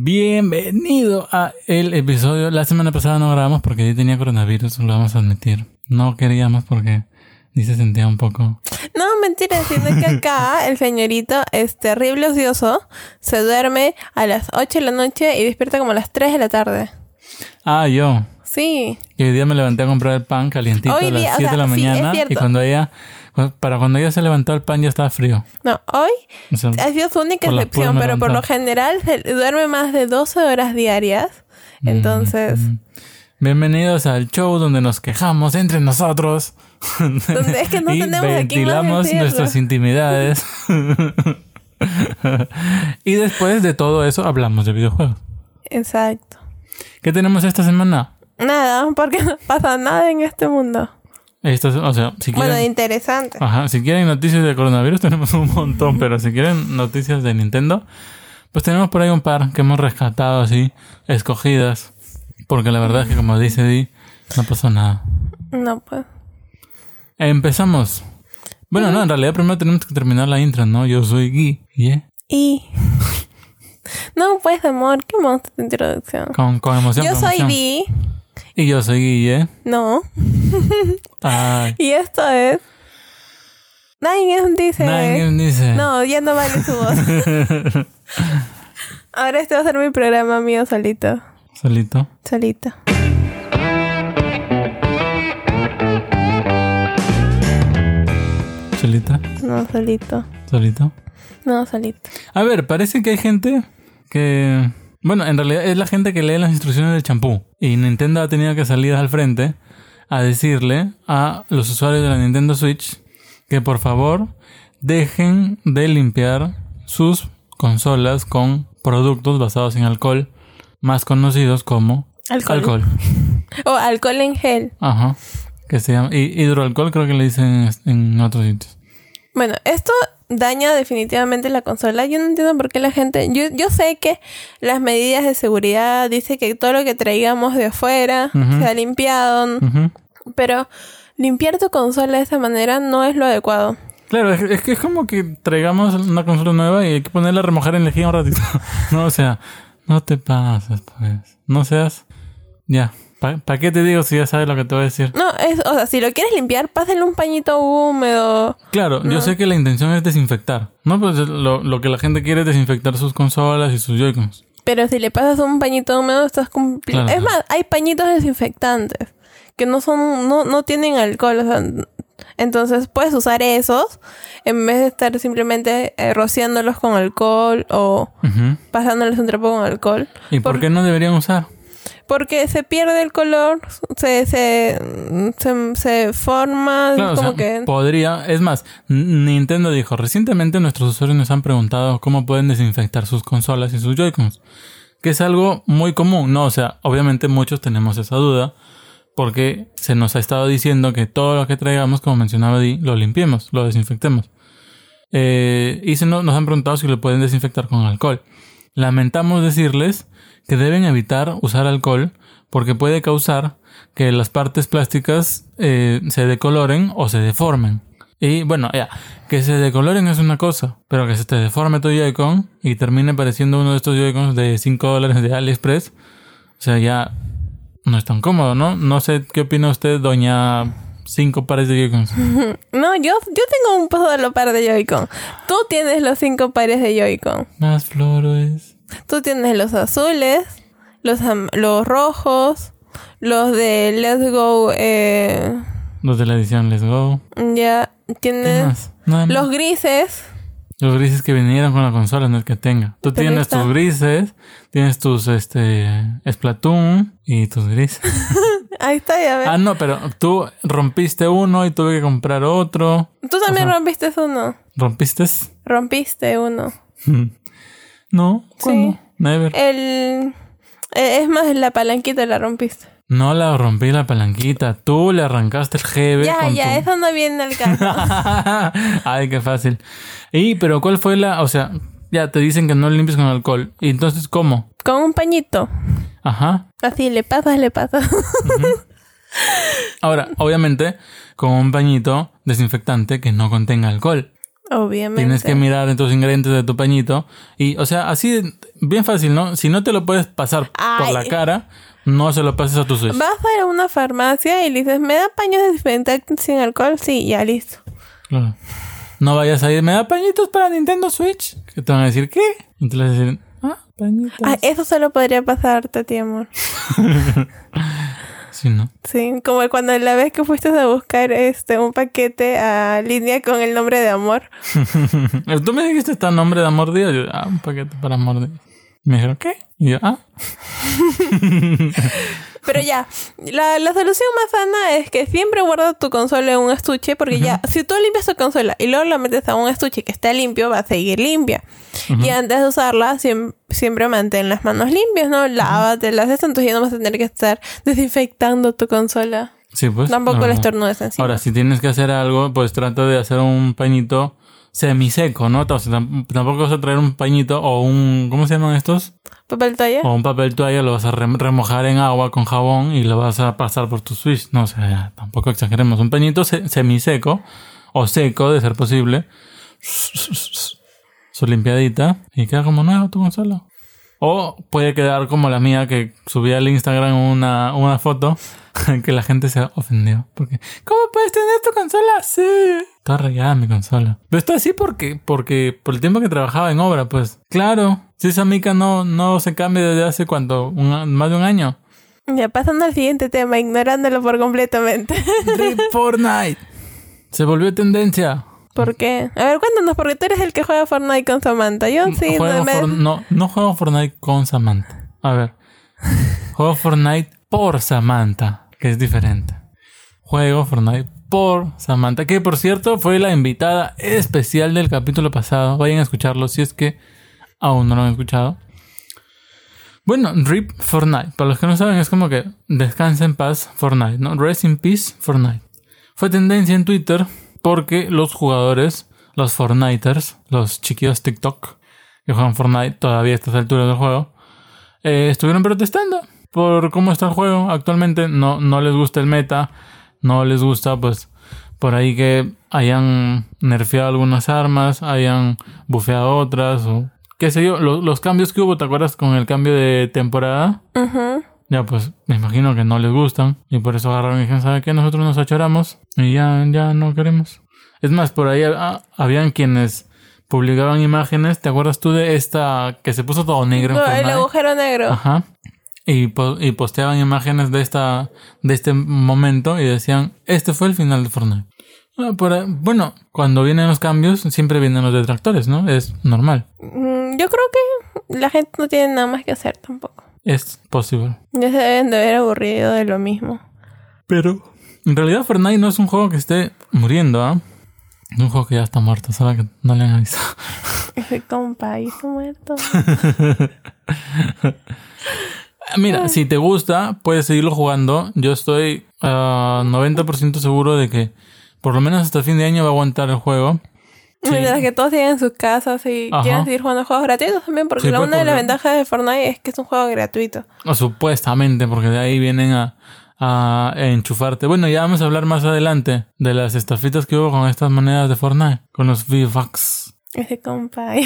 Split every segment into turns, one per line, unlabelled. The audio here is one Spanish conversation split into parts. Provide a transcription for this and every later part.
Bienvenido a el episodio. La semana pasada no grabamos porque yo tenía coronavirus, lo vamos a admitir. No queríamos porque ni se sentía un poco.
No, mentira, sino que acá el señorito es terrible ocioso, se duerme a las 8 de la noche y despierta como a las 3 de la tarde.
Ah, yo.
Sí.
Y hoy día me levanté a comprar el pan calientito
Hoy
a las
día, o
7 de la
sí, es
mañana y cuando ella para cuando ella se levantó el pan ya estaba frío.
No, hoy
O sea,
ha sido su única excepción, pero por lo general se duerme más de 12 horas diarias. Entonces,
mm. Bienvenidos al show donde nos quejamos entre nosotros.
Donde es que no
y
tenemos
ventilamos nuestras intimidades. y después de todo eso hablamos de videojuegos.
exacto.
¿Qué tenemos esta semana?
Nada, porque no pasa nada en este mundo.
Esto es- o sea, si quieren,
Bueno, interesante.
ajá, si quieren noticias de coronavirus tenemos un montón, pero si quieren noticias de Nintendo, pues tenemos por ahí un par que hemos rescatado así, escogidas, porque la verdad es que como dice Di, no pasó nada.
No, pues.
Empezamos. Bueno, no, en realidad primero tenemos que terminar la intro, ¿no? Yo soy Gui, ¿yeah?
Y. No, pues, amor, qué monstruo de introducción.
Con, con emoción.
Yo
con
soy
emoción. Y yo soy Guille.
No.
Ay.
Y esto es. Games dice.
Nadie dice.
No, ya no vale su voz. Ahora este va a ser mi programa mío solito.
Solito.
Solito.
Solita.
No, solito.
Solito.
No, solito.
A ver, parece que hay gente que... Bueno, en realidad es la gente que lee las instrucciones del champú. Y Nintendo ha tenido que salir al frente a decirle a los usuarios de la Nintendo Switch que por favor dejen de limpiar sus consolas con productos basados en alcohol, más conocidos como
Alcohol.
alcohol.
O alcohol en gel.
Ajá. Que se llama... Y hidroalcohol creo que le dicen en, en otros sitios.
Bueno, esto daña definitivamente la consola. Yo no entiendo por qué la gente... Yo, yo sé que las medidas de seguridad dice que todo lo que traigamos de afuera
Ujú.
se ha limpiado. Pero limpiar tu consola de esa manera no es lo adecuado.
Claro, es, es que es como que traigamos una consola nueva y hay que ponerla a remojar en lejía un ratito. no, o sea, no te pases, pues. No seas... Ya. ¿Para qué te digo si ya sabes lo que te voy a decir?
No, es, o sea, si lo quieres limpiar, pásale un pañito húmedo.
Claro, yo sé que la intención es desinfectar. No, pues lo, lo que la gente quiere es desinfectar sus consolas y sus Joy-Cons.
Pero si le pasas un pañito húmedo, estás cumpliendo.
Claro,
es
claro.
más, hay pañitos desinfectantes que no son, no, no tienen alcohol. o sea, entonces puedes usar esos en vez de estar simplemente eh, rociándolos con alcohol o pasándoles un trapo con alcohol.
¿Y por,
Por-
qué no deberían usar?
Porque se pierde el color, se, se, se, se forma
Claro, o
como
sea,
que...
podría... Es más, Nintendo dijo, recientemente nuestros usuarios nos han preguntado cómo pueden desinfectar sus consolas y sus Joy-Cons. Que es algo muy común, ¿no? O sea, obviamente muchos tenemos esa duda porque se nos ha estado diciendo que todo lo que traigamos, como mencionaba Di, lo limpiemos, lo desinfectemos. Eh, y se nos, nos han preguntado si lo pueden desinfectar con alcohol. Lamentamos decirles que deben evitar usar alcohol porque puede causar que las partes plásticas eh, se decoloren o se deformen. Y bueno, ya, que se decoloren es una cosa, pero que se te deforme tu Joy-Con y termine pareciendo uno de estos Joy-Cons de 5 dólares de AliExpress, o sea, ya no es tan cómodo, ¿no? No sé qué opina usted, doña 5 pares de Joy-Cons.
No, yo, yo tengo un solo par de Joy-Con. Tú tienes los cinco pares de Joy-Con.
Más flores.
Tú tienes los azules, los, los rojos, los de Let's Go, eh,
Los de la edición Let's Go.
ya
¿Qué
tienes
más? Nada más.
los grises.
Los grises que vinieron con la consola, no el que tenga. Tú
Pero
tienes tus grises, tienes tus este Splatoon y tus grises.
Ahí está, ya ves.
ah, no, pero tú rompiste uno y tuve que comprar otro.
Tú también
o sea-
rompiste uno.
¿Rompiste?
Rompiste uno.
no, ¿cuándo?
Sí.
Never.
El... eh, Es más, la palanquita la rompiste.
No la rompí la palanquita, tú le arrancaste el GB
Ya,
con
ya,
tu-
eso no viene al caso.
Ay, qué fácil. Y, pero ¿cuál fue la, o sea, ya te dicen que no limpies con alcohol. ¿Y entonces cómo?
Con un pañito.
Ajá.
Así, le pasas, le pasas.
Ahora, obviamente, con un pañito desinfectante que no contenga alcohol.
Obviamente.
Tienes que mirar en tus ingredientes de tu pañito. Y, o sea, así, bien fácil, ¿no? Si no te lo puedes pasar por la cara, no se lo pases a tu Switch.
Vas a ir a una farmacia y le dices, ¿me da paños desinfectantes sin alcohol? Sí, ya listo.
Claro. No vayas a ir, ¿me da pañitos para Nintendo Switch? Que te van a decir, ¿qué? Y vas a decir, ah, pañitos.
Ah, eso solo podría pasar, Tati Amor.
Sí, ¿no?
Sí, como cuando la vez que fuiste a buscar este un paquete a línea con el nombre de amor.
Tú me dijiste este nombre de amor Dios. Yo, ah, un paquete para amor Dios. Me dijeron, ¿qué? Y yo, ah.
Pero ya, la, la solución más sana es que siempre guarda tu consola en un estuche, porque ya, si tú limpias tu consola y luego la metes a un estuche que está limpio, va a seguir limpia. Y antes de usarla, siem- siempre mantén las manos limpias, ¿no? Lávatelas, eso, entonces ya no vas a tener que estar desinfectando tu consola.
Sí, pues.
Tampoco
no,
le
no.
estornudes encima.
Ahora, si tienes que hacer algo, pues trata de hacer un pañito semiseco, ¿no? O sea, tampoco vas a traer un pañito o un... ¿Cómo se llaman estos?
¿Papel toalla?
O un papel toalla, lo vas a rem- remojar en agua con jabón y lo vas a pasar por tu Switch. No, o sea, ya, tampoco exageremos. Un pañito se- semiseco o seco, de ser posible. Su limpiadita y queda como nuevo tu consola. O puede quedar como la mía que subí al Instagram una, una foto que la gente se ofendió. Porque, ¿cómo puedes tener tu consola así? Está rayada mi consola. Pero está así porque, porque por el tiempo que trabajaba en obra, pues. Claro, si esa mica no, no se cambia desde hace cuánto, Un más de un año.
Ya pasando al siguiente tema, ignorándolo por completamente.
Fortnite. Se volvió tendencia.
¿Por qué? A ver, cuéntanos, porque tú eres el que juega Fortnite con Samantha. Yo sí,
juego
no me-
no, no juego Fortnite con Samantha. A ver. Juego Fortnite por Samantha, que es diferente. Juego Fortnite por Samantha, que por cierto fue la invitada especial del capítulo pasado. Vayan a escucharlo si es que aún no lo han escuchado. Bueno, RIP Fortnite. Para los que no saben, es como que descansa en paz Fortnite, ¿no? Rest in peace Fortnite. Fue tendencia en Twitter porque los jugadores, los Fortniters, los chiquillos TikTok que juegan Fortnite todavía a estas alturas del juego, eh, estuvieron protestando por cómo está el juego actualmente. No, no les gusta el meta, no les gusta, pues, por ahí que hayan nerfeado algunas armas, hayan bufeado otras, o qué sé yo. Lo- los cambios que hubo, ¿te acuerdas con el cambio de temporada? Ya, pues me imagino que no les gustan y por eso agarraron y dijeron, ¿sabe qué? Nosotros nos achoramos y ya, ya no queremos. Es más, por ahí ah, habían quienes publicaban imágenes. ¿Te acuerdas tú de esta que se puso todo negro en
No, el
Fortnite?
agujero negro.
Ajá. Y, po- y posteaban imágenes de esta de este momento y decían, este fue el final de Fortnite. Ah, por ahí- bueno, cuando vienen los cambios, siempre vienen los detractores, ¿no? Es normal.
Mm, Yo creo que la gente no tiene nada más que hacer tampoco.
Es posible.
Ya se deben de haber aburrido de lo mismo.
Pero en realidad Fortnite no es un juego que esté muriendo, ¿ah? Es un juego que ya está muerto, solo que no le han avisado.
Ese compa está muerto.
Mira, si te gusta, puedes seguirlo jugando. Yo estoy ah, 90% seguro de que por lo menos hasta fin de año va a aguantar el juego. Sí.
Mientras que todos siguen en sus casas y
Ajá.
quieren seguir jugando juegos gratuitos también, porque
Sí,
la-
pues,
una de las ventajas de Fortnite es que es un juego gratuito.
O supuestamente, porque de ahí vienen a, a enchufarte. Bueno, ya vamos a hablar más adelante de las estafitas que hubo con estas monedas de Fortnite, con los V-Bucks.
Ese compa.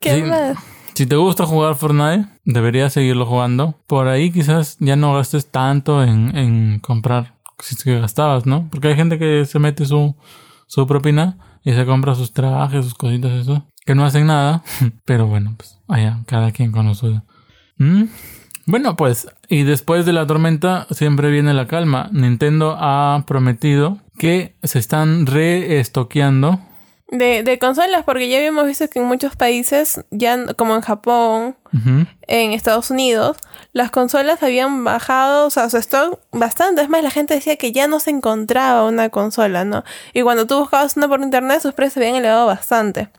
¿Qué
Sí.
más?
Si te gusta jugar Fortnite, deberías seguirlo jugando. Por ahí quizás ya no gastes tanto en, en comprar que gastabas, ¿no? Porque hay gente que se mete su, su propina y se compra sus trajes, sus cositas, eso. Que no hacen nada. Pero bueno, pues allá, cada quien con lo suyo. ¿Mm? Bueno, pues, y después de la tormenta siempre viene la calma. Nintendo ha prometido que se están reestoqueando
De, de consolas, porque ya habíamos visto que en muchos países, ya como en Japón, en Estados Unidos, las consolas habían bajado, o sea, su stock bastante. Es más, la gente decía que ya no se encontraba una consola, ¿no? Y cuando tú buscabas una por internet, sus precios habían elevado bastante.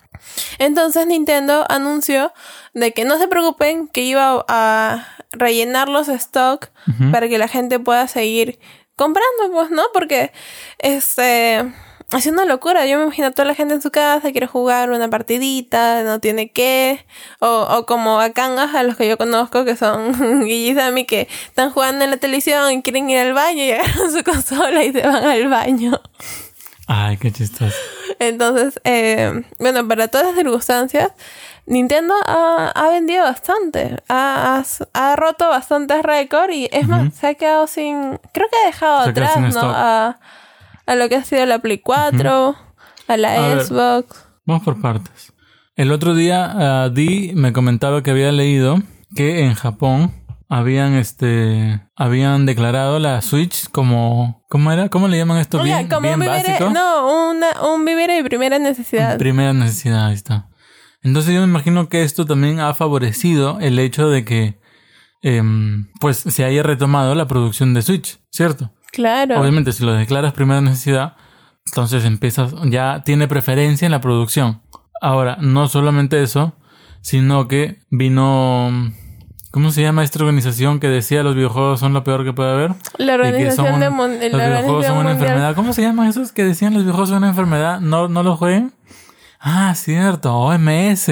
Entonces Nintendo anunció de que no se preocupen, que iba a rellenar los stock para que la gente pueda seguir comprando, pues, ¿no? Porque este es una locura. Yo me imagino a toda la gente en su casa, quiere jugar una partidita, no tiene qué. O, o como a cangas a los que yo conozco, que son Guille y Sammy, que están jugando en la televisión y quieren ir al baño y agarran su consola y se van al baño.
Ay, qué chistoso.
Entonces, eh, bueno, para todas las circunstancias, Nintendo ha, ha vendido bastante. Ha, ha- ha roto bastantes récords y es más, se ha quedado sin. Creo que ha dejado
Se
atrás, ¿no? A, a lo que ha sido la Play 4, a la
A ver.
Xbox.
Vamos por partes. El otro día ah, Di me comentaba que había leído que en Japón habían este habían declarado la Switch como ¿cómo era? ¿Cómo le llaman esto? Bien,
como
bien
un vivir,
básico.
no, una, un vivir de primera necesidad.
Primera necesidad, ahí está. Entonces yo me imagino que esto también ha favorecido el hecho de que em, pues se haya retomado la producción de Switch, ¿cierto?
Claro.
Obviamente, si lo declaras primera necesidad, entonces empiezas, ya tiene preferencia en la producción. Ahora, no solamente eso, sino que vino, ¿cómo se llama esta organización que decía los videojuegos son lo peor que puede haber?
La organización
son
de la
los videojuegos son una
Mundial.
enfermedad. ¿Cómo se llaman esos que decían los videojuegos son una enfermedad? No, no lo jueguen. Ah, cierto, OMS.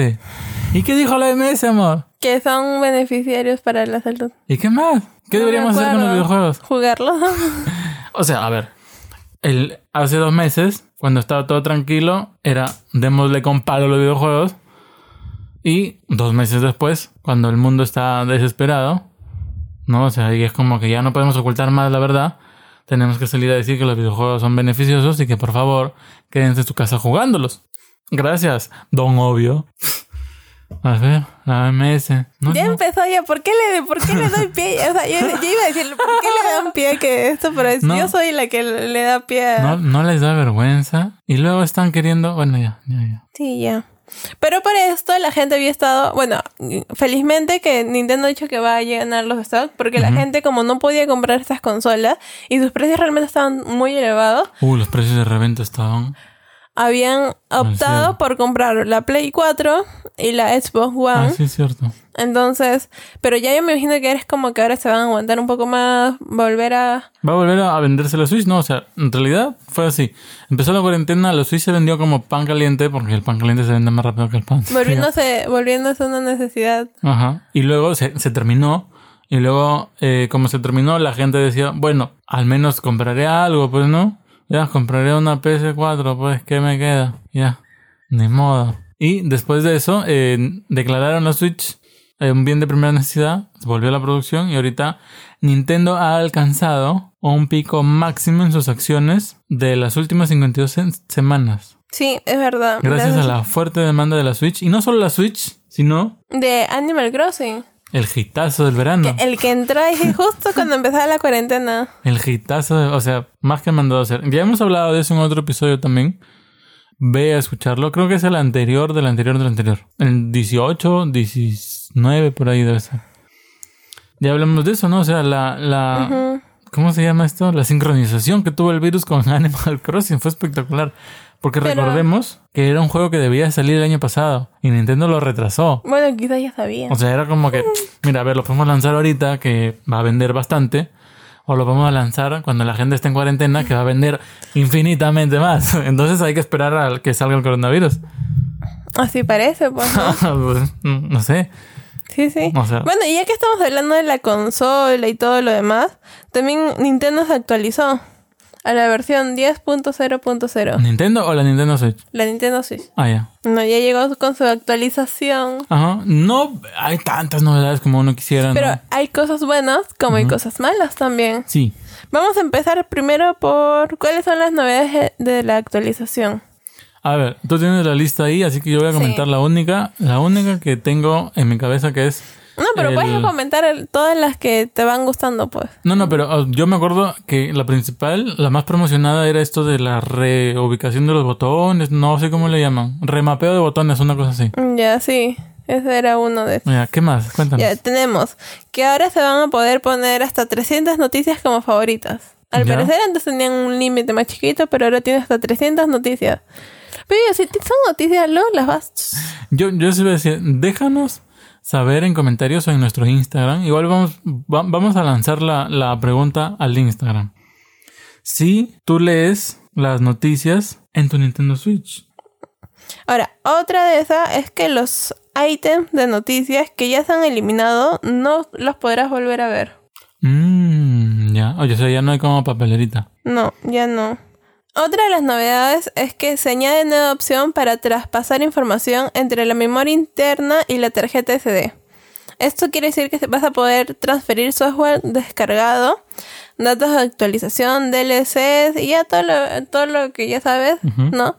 ¿Y qué dijo la OMS, amor?
Que son beneficiarios para la salud.
¿Y qué más? ¿Qué
No
deberíamos hacer con los videojuegos?
Jugarlos.
O sea, a ver, el, hace dos meses, cuando estaba todo tranquilo, era démosle con palo a los videojuegos. Y dos meses después, cuando el mundo está desesperado, ¿no? O sea, y es como que ya no podemos ocultar más la verdad. Tenemos que salir a decir que los videojuegos son beneficiosos y que por favor quédense en su casa jugándolos. Gracias, don obvio. A ver, la OMS. No,
Ya
no.
empezó ya, ¿por qué le, por qué le doy pie? O sea, yo, yo iba a decirle, ¿por qué le dan pie que esto? Pero es-
No.
yo soy la que le da pie. a-
no, no les da vergüenza. Y luego están queriendo. Bueno, ya, ya, ya.
Sí, ya. Pero por esto la gente había estado, bueno, felizmente que Nintendo ha dicho que va a llenar los stocks, porque la gente como no podía comprar estas consolas y sus precios realmente estaban muy elevados,
Uh, los precios de reventa estaban.
Habían optado por comprar la Play 4 y la Xbox One.
Ah, sí, es cierto.
Entonces, pero ya yo me imagino que eres como que ahora se van a aguantar un poco más, volver a...
¿Va a volver a venderse la Switch? No, o sea, en realidad fue así. Empezó la cuarentena, la Switch se vendió como pan caliente, porque el pan caliente se vende más rápido que el pan.
Volviéndose, volviéndose una necesidad.
Ajá. Y luego se, se terminó. Y luego, eh, como se terminó, la gente decía, bueno, al menos compraré algo, pues no. Ya, compraré una PS4, pues, ¿qué me queda? Ya, ni modo. Y después de eso, eh, declararon la Switch eh, un bien de primera necesidad, volvió a la producción y ahorita Nintendo ha alcanzado un pico máximo en sus acciones de las últimas 52 se- semanas.
Sí, es verdad.
Gracias a la fuerte demanda de la Switch. Y no solo la Switch, sino
De Animal Crossing.
El hitazo del verano.
El que entró ahí justo cuando empezaba la cuarentena.
El hitazo, de- o sea, más que mandado a hacer. Ya hemos hablado de eso en otro episodio también. Ve a escucharlo. Creo que es el anterior del anterior del anterior. El 18, 19, por ahí debe ser. Ya hablamos de eso, ¿no? O sea, la, la. ¿cómo se llama esto? La sincronización que tuvo el virus con Animal Crossing fue espectacular. Porque
Pero-
recordemos que era un juego que debía salir el año pasado y Nintendo lo retrasó.
Bueno, quizás ya sabía.
O sea, era como que, mira, a ver, lo podemos lanzar ahorita, que va a vender bastante. O lo podemos lanzar cuando la gente esté en cuarentena, que va a vender infinitamente más. Entonces hay que esperar a que salga el coronavirus.
Así parece, pues. ¿no?
Pues, no sé.
Sí, sí.
O sea-
bueno, y ya que estamos hablando de la consola y todo lo demás, también Nintendo se actualizó a la versión 10.0.0.
¿Nintendo o la Nintendo Switch?
La Nintendo Switch.
Ah, ya.
No, ya llegó con su actualización.
Ajá. No hay tantas novedades como uno quisiera,
Pero
¿no?
hay cosas buenas como hay cosas malas también.
Sí.
Vamos a empezar primero por cuáles son las novedades de la actualización.
A ver, tú tienes la lista ahí, así que yo voy a
Sí.
comentar la única, la única que tengo en mi cabeza que es
No, pero
El-
puedes comentar el- todas las que te van gustando, pues.
No, no, pero oh, yo me acuerdo que la principal, la más promocionada era esto de la reubicación de los botones, no sé cómo le llaman, remapeo de botones, una cosa así.
Mm, Ya, sí. Ese era uno de
Mira, ¿qué más? Cuéntame.
Ya, tenemos que ahora se van a poder poner hasta 300 noticias como favoritas. Al
Ya.
parecer antes tenían un límite más chiquito, pero ahora tienes hasta 300 noticias. Pero si son noticias, luego las vas...
Yo, yo sí voy a decir, déjanos saber en comentarios o en nuestro Instagram. Igual vamos, va- vamos a lanzar la, la pregunta al Instagram. Si tú lees las noticias en tu Nintendo Switch.
Ahora, otra de esas es que los ítems de noticias que ya se han eliminado no los podrás volver a ver.
Mmm, ya. Oye, o sea, ya no hay como papelerita.
No, ya no. Otra de las novedades es que se añade nueva opción para traspasar información entre la memoria interna y la tarjeta SD. Esto quiere decir que vas a poder transferir software descargado, datos de actualización, DLCs y ya todo lo, todo lo que ya sabes, ¿no?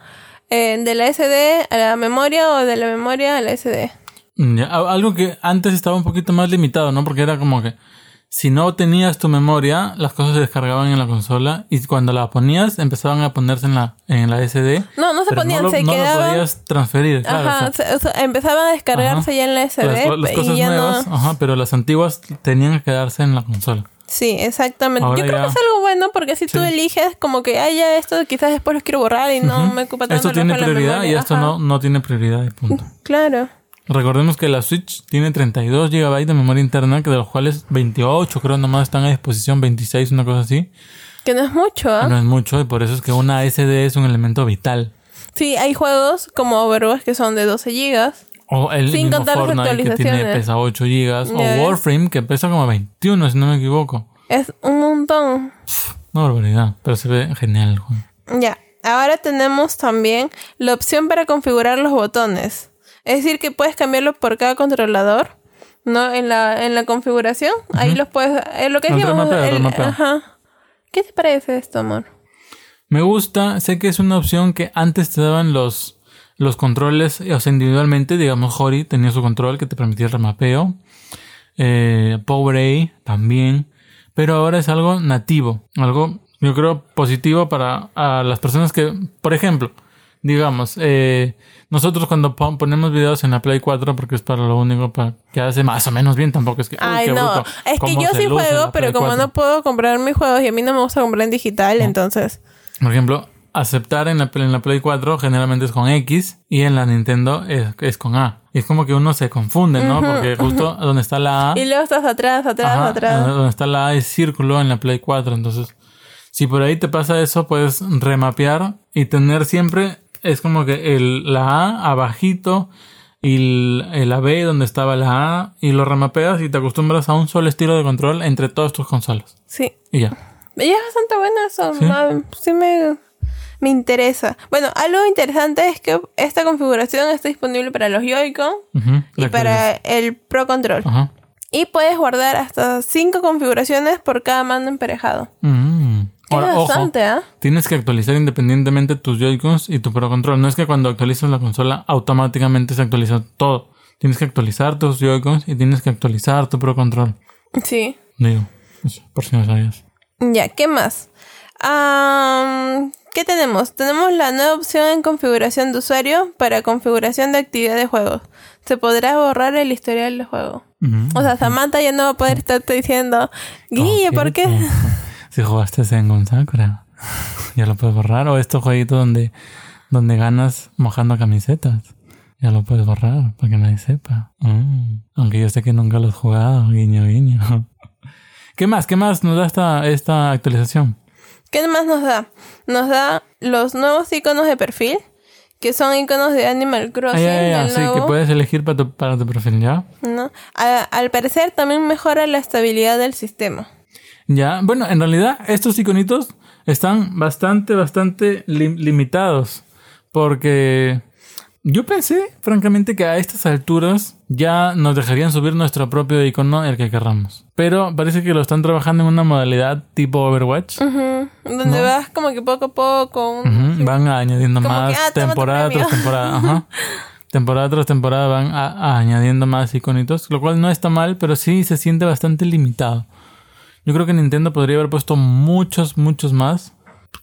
Eh, de la SD a la memoria o de la memoria a la SD.
Mm, ya, Algo que antes estaba un poquito más limitado, ¿no? Porque era como que si no tenías tu memoria, las cosas se descargaban en la consola y cuando la ponías empezaban a ponerse en la, en la SD.
No, no se ponían,
no lo,
se
no
quedaban.
podías transferir, claro.
Ajá,
o sea,
se- o sea, empezaban a descargarse
Ajá.
ya en la SD
las, las cosas
y ya
nuevas,
no.
ajá, pero las antiguas tenían que quedarse en la consola.
Sí, exactamente.
Ahora
Yo creo
ya-
que es algo bueno porque si tú
Sí.
eliges como que, ah, ya esto quizás después lo quiero borrar y no me ocupa tanto
Esto tiene prioridad y esto no, no tiene prioridad y punto.
Claro.
Recordemos que la Switch tiene 32 GB de memoria interna, que de los cuales 28 creo nomás están a disposición, 26, una cosa así.
Que no es mucho, ¿ah?
No es mucho y por eso es que una SD es un elemento vital.
Sí, hay juegos como Overwatch que son de 12 gigas.
O el
Sin
mismo
contar las
Fortnite que tiene,
actualizaciones.
pesa 8 GB. O. Warframe que pesa como 21, si no me equivoco.
Es un montón.
Una barbaridad, pero se ve genial el juego.
Ya. Ahora tenemos también la opción para configurar los botones. Es decir, que puedes cambiarlos por cada controlador. ¿No? En la, en la configuración. Ahí los puedes. Es lo que decíamos. ajá. ¿Qué te parece esto, amor?
Me gusta, sé que es una opción que antes te daban los, los controles, o sea, individualmente, digamos, Hori tenía su control que te permitía el remapeo. Eh, Power A también. Pero ahora es algo nativo, algo, yo creo, positivo para a las personas que, por ejemplo, digamos, eh, nosotros cuando pon- ponemos videos en la Play 4, porque es para lo único para que hace más o menos bien, tampoco es que...
Ay, no.
bruto,
Es que yo sí juego, pero
Play
como
4.
no puedo comprar mis juegos y a mí no me gusta comprar en digital, entonces.
Por ejemplo, aceptar en la, en la Play 4 generalmente es con X y en la Nintendo es, es con A. Y es como que uno se confunde, ¿no? Porque justo donde está la A,
Y luego estás atrás, atrás,
ajá,
atrás.
donde está la A es círculo en la Play 4. Entonces, si por ahí te pasa eso, puedes remapear y tener siempre, es como que el, la A abajito y el, el AB donde estaba la A y lo remapeas y te acostumbras a un solo estilo de control entre todas tus consolas.
Sí.
Y ya.
Y es bastante buena eso.
Sí.
Sí, me, me interesa. Bueno, algo interesante es que esta configuración está disponible para los Joy-Con y
la
para el Pro Control.
Ajá.
Y puedes guardar hasta 5 configuraciones por cada mando emparejado.
Mm. Ahora, ojo,
bastante, ¿ah?
tienes que actualizar independientemente tus Joy-Cons y tu Pro Control. No es que cuando actualizas la consola automáticamente se actualiza todo. Tienes que actualizar tus Joy-Cons y tienes que actualizar tu Pro Control.
Sí.
Digo, por si no sabías.
Ya, ¿qué más? Am, ¿Qué tenemos? Tenemos la nueva opción en configuración de usuario para configuración de actividad de juegos. Se podrá borrar el historial del juego.
Ujú.
O sea, Samantha ya no va a poder estarte diciendo, Guille, ¿por qué?
Si jugaste en Sakura, ya lo puedes borrar. O estos jueguitos donde, donde ganas mojando camisetas. Ya lo puedes borrar para que nadie sepa. Mm. Aunque yo sé que nunca lo has jugado, guiño, guiño. ¿Qué más? ¿Qué más nos da esta, esta actualización?
¿Qué más nos da? Nos da los nuevos iconos de perfil, que son iconos de Animal Crossing.
Ah, ya, ya, Sí,
nuevo,
que puedes elegir para tu, para tu perfil, ¿ya?
¿no? A- al parecer también mejora la estabilidad del sistema.
Ya, bueno, en realidad estos iconitos están bastante, bastante lim- limitados. Porque yo pensé, francamente, que a estas alturas ya nos dejarían subir nuestro propio icono, el que querramos. Pero parece que lo están trabajando en una modalidad tipo Overwatch.
Donde
¿No?
vas como que poco a poco. un-
Van añadiendo
Como
más
que, ah,
temporada tras temporada. Ajá. Temporada tras temporada van a- a añadiendo más iconitos, lo cual no está mal, pero sí se siente bastante limitado. Yo creo que Nintendo podría haber puesto muchos, muchos más.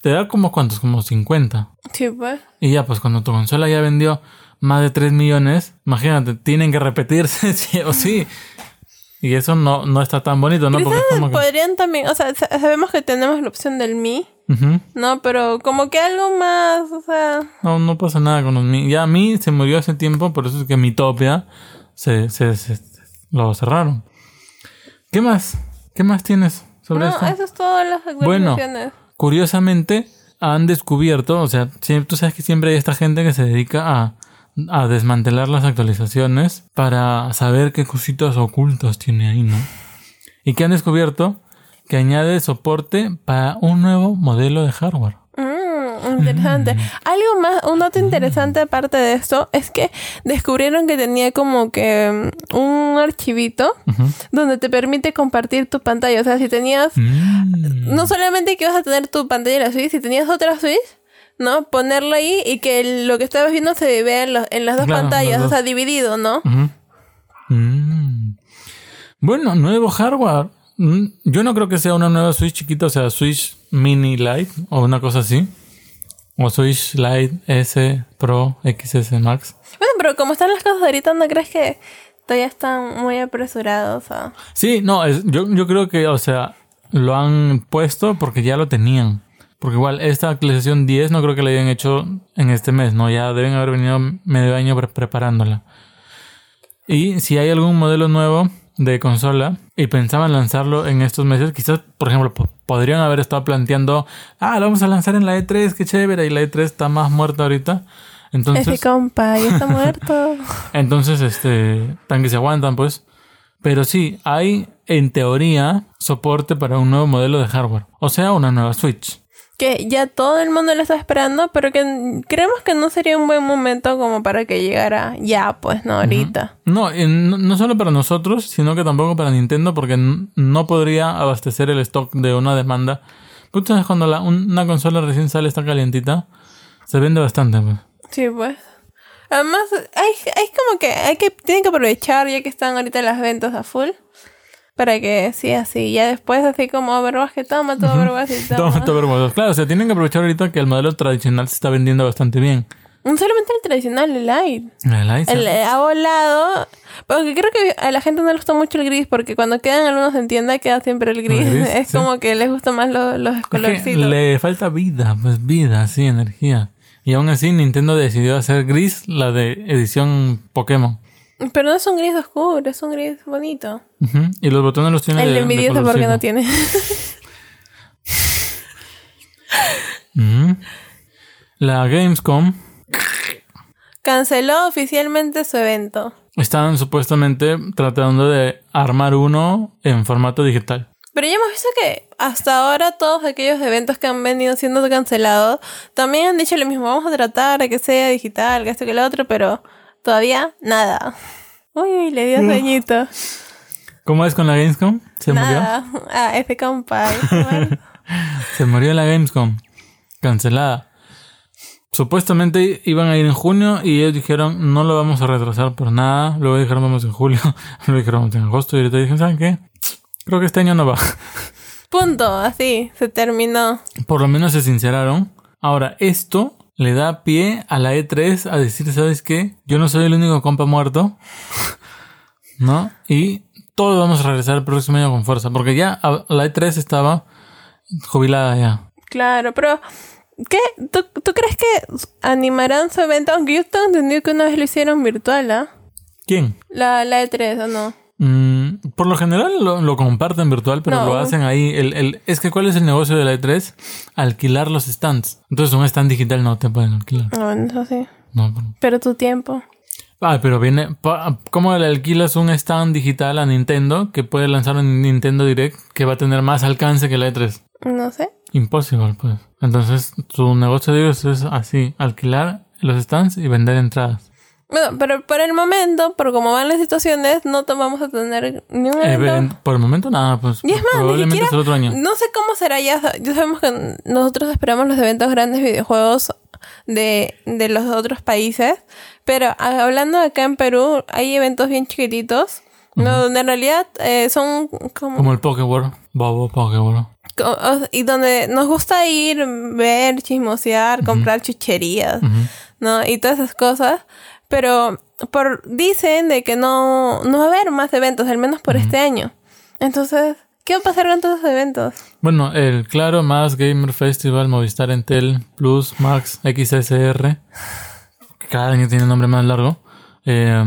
Te da como cuántos, como 50.
Sí, pues.
Y ya, pues cuando tu consola ya vendió más de 3 millones, imagínate, tienen que repetirse sí o sí. Y eso no, no está tan bonito, ¿no? Porque es como que...
podrían también, o sea, sa- sabemos que tenemos la opción del Mi. ¿no? Pero como que algo más, o sea,
No, no pasa nada con los Mi. Ya a mí se murió hace tiempo, por eso es que mi Topia se, se, se- lo cerraron. ¿Qué más? ¿Qué más tienes sobre
no,
esto?
eso es todo las
Bueno, curiosamente, han descubierto, o sea, tú sabes que siempre hay esta gente que se dedica a, a desmantelar las actualizaciones para saber qué cositas ocultas tiene ahí, ¿no? Y que han descubierto que añade soporte para un nuevo modelo de hardware.
Interesante. Algo más, un dato interesante aparte de esto es que descubrieron que tenía como que mm, un archivito donde te permite compartir tu pantalla. O sea, si tenías,
Mm.
no solamente que ibas a tener tu pantalla en la Switch, si tenías otra Switch, ¿no? Ponerla ahí y que lo que estabas viendo se vea en, los- en las dos
Claro,
pantallas,
las
o sea, dividido, ¿no?
Mm. Bueno, nuevo hardware. Yo no creo que sea una nueva Switch chiquita, o sea, Switch Mini Lite o una cosa así. O Switch Lite S Pro XS Max.
Bueno, pero como están las cosas ahorita, ¿no crees que todavía están muy apresurados? a-
Sí, no, es- yo, yo creo que, o sea, lo han puesto porque ya lo tenían. Porque igual esta actualización 10 no creo que la hayan hecho en este mes, ¿no? Ya deben haber venido medio año pre- preparándola. Y si hay algún modelo nuevo de consola y pensaban lanzarlo en estos meses, quizás, por ejemplo, po- podrían haber estado planteando, ah, lo vamos a lanzar en la E3, qué chévere, y la E3 está más muerta ahorita. Entonces,
Ese compa ya está muerto.
entonces, este, tan que se aguantan, pues. Pero sí, hay en teoría soporte para un nuevo modelo de hardware. O sea, una nueva Switch.
Que ya todo el mundo lo está esperando, pero que creemos que no sería un buen momento como para que llegara ya, pues, no ahorita.
No, y no, no solo para nosotros, sino que tampoco para Nintendo, porque no podría abastecer el stock de una demanda. Sabes, cuando la- un- una consola recién sale, está calientita, se vende bastante, pues.
Sí, pues. Además, hay, hay como que hay que tienen que aprovechar ya que están ahorita las ventas a full para que sí así, ya después así como Overwatch que toma todo Overwatch y toma.
Toma, toma, hermoso. Claro, o sea, tienen que aprovechar ahorita que el modelo tradicional se está vendiendo bastante bien.
No solamente el tradicional, el light.
El Light,
El eh, ha volado. Porque creo que a la gente no le gusta mucho el gris, porque cuando quedan algunos en tienda queda siempre el gris.
El gris,
es
sí.
como que les gusta más lo- los
que
colorcitos.
le falta vida, pues vida, sí, energía. Y aún así Nintendo decidió hacer gris la de edición Pokémon.
Pero no es un gris oscuro, es un gris bonito.
Y los botones los tiene
El
de, de
porque no tiene.
La Gamescom
Canceló oficialmente su evento.
estaban supuestamente tratando de armar uno en formato digital.
Pero ya hemos visto que hasta ahora todos aquellos eventos que han venido siendo cancelados también han dicho lo mismo. Vamos a tratar de que sea digital, que esto que lo otro, pero todavía nada. Uy, le dio sueñito.
¿Cómo es con la Gamescom? ¿Se murió?
Ah, F compa.
Se murió la Gamescom. Cancelada. Supuestamente iban a ir en junio y ellos dijeron no lo vamos a retrasar por nada. Luego dijeron vamos en julio. Luego dijeron vamos en agosto. Y ahorita dijeron, ¿saben qué? Creo que este año no va.
Punto. Así, se terminó.
Por lo menos se sinceraron. Ahora, esto le da pie a la E3 a decir, ¿sabes qué? Yo no soy el único compa muerto. ¿No? Y todos vamos a regresar el próximo año con fuerza. Porque ya la E3 estaba jubilada ya.
Claro, pero ¿qué? ¿Tú, tú crees que animarán su evento? Aunque yo tengo entendido que una vez lo hicieron virtual, ¿ah?
¿Quién?
La, la E3, ¿o no?
Mm, por lo general lo, lo comparten virtual, pero
No.
lo hacen ahí. El, el, es que ¿cuál es el negocio de la E3? Alquilar los stands. Entonces un stand digital no te pueden alquilar.
No, eso sí.
No, pero-
Pero tu tiempo.
Ah, pero viene... pa- ¿Cómo le alquilas un stand digital a Nintendo que puede lanzar en Nintendo Direct que va a tener más alcance que la E3?
No sé.
Imposible, pues. Entonces su negocio de ellos es así, alquilar los stands y vender entradas.
Bueno, pero por el momento, por cómo van las situaciones, no te vamos a tener ni un
Eh, por el momento nada, pues
Y es más,
probablemente
siquiera-
otro año.
No sé cómo será ya. Ya sabemos que nosotros esperamos los eventos grandes videojuegos de, de los otros países. Pero hablando acá en Perú, hay eventos bien chiquititos. ¿no? Donde en realidad eh, son como,
Como el Pokéworld. Bobo
o- y donde nos gusta ir, ver, chismosear, comprar chucherías. ¿no? Y todas esas cosas. Pero por dicen de que no, no va a haber más eventos, al menos por este año. Entonces, ¿qué va a pasar con todos esos eventos?
Bueno, el Claro Más Gamer Festival, Movistar Entel, Plus, Max, XSR. que Cada año tiene un nombre más largo. Eh,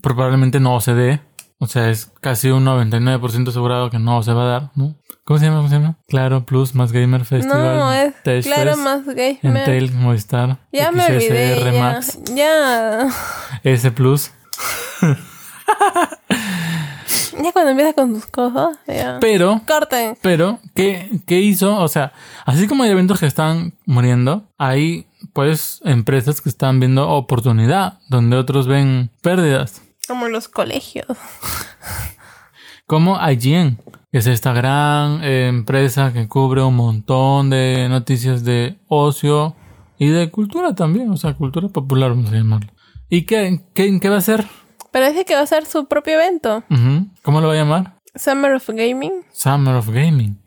probablemente no se dé. O sea, es casi un 99% asegurado que no se va a dar, ¿no? ¿Cómo se llama? ¿Cómo se llama? Claro Plus más Gamer Festival.
No, es
Tech
claro
Fest,
más gamer.
Entel, Movistar,
Ya me olvidé. Ya.
Max,
ya.
S Plus.
Ya cuando empiezas con tus cosas, ya.
Pero,
Corten.
pero, ¿qué, ¿qué hizo? O sea, así como hay eventos que están muriendo, hay pues empresas que están viendo oportunidad, donde otros ven pérdidas.
Como los colegios.
Como IGN, que es esta gran eh, empresa que cubre un montón de noticias de ocio y de cultura también, o sea, cultura popular, vamos a llamarlo. ¿Y qué, qué, qué va a?
Pero dice que va a ser su propio evento.
¿Cómo lo va a llamar?
Summer of Gaming.
Summer of Gaming.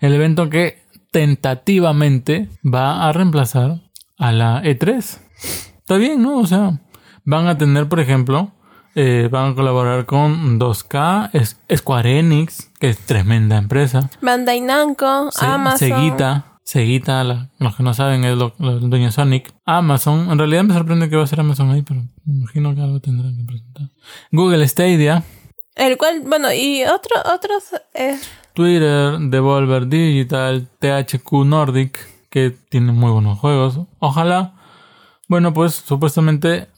El evento que tentativamente va a reemplazar a la E3. Está bien, ¿no? O sea, van a tener, por ejemplo, eh, van a colaborar con 2K, es- Square Enix, que es tremenda empresa.
Bandai Namco,
Se-
Amazon.
Seguita, Seguita, la- los que no saben es lo, lo- el dueño Sonic. Amazon, en realidad me sorprende que va a ser Amazon ahí, pero me imagino que algo tendrán que presentar. Google Stadia,
El cual, bueno, y otro, otros eh,
Twitter, Devolver Digital, THQ Nordic, que tienen muy buenos juegos. Ojalá. Bueno, pues supuestamente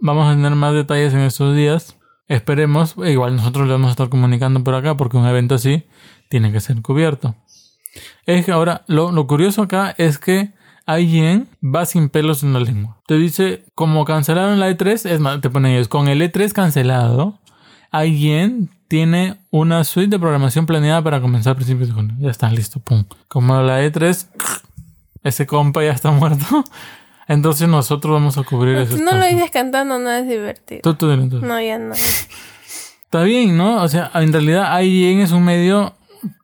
vamos a tener más detalles en estos días. Esperemos. E Igual nosotros le vamos a estar comunicando por acá porque un evento así tiene que ser cubierto. Es que ahora, lo, lo curioso acá es que IGN va sin pelos en la lengua. Te dice, como cancelaron la E3, es más, te ponen ellos, con el E3 cancelado, IGN tiene una suite de programación planeada para comenzar a principios de junio. Ya está, listo, pum. Como la E3, ese compa ya está muerto. Entonces nosotros vamos a cubrir
Si no lo dices cantando, no es divertido.
Tú, tú, tú.
No, ya no.
Está bien, ¿no? O sea, en realidad IGN es un medio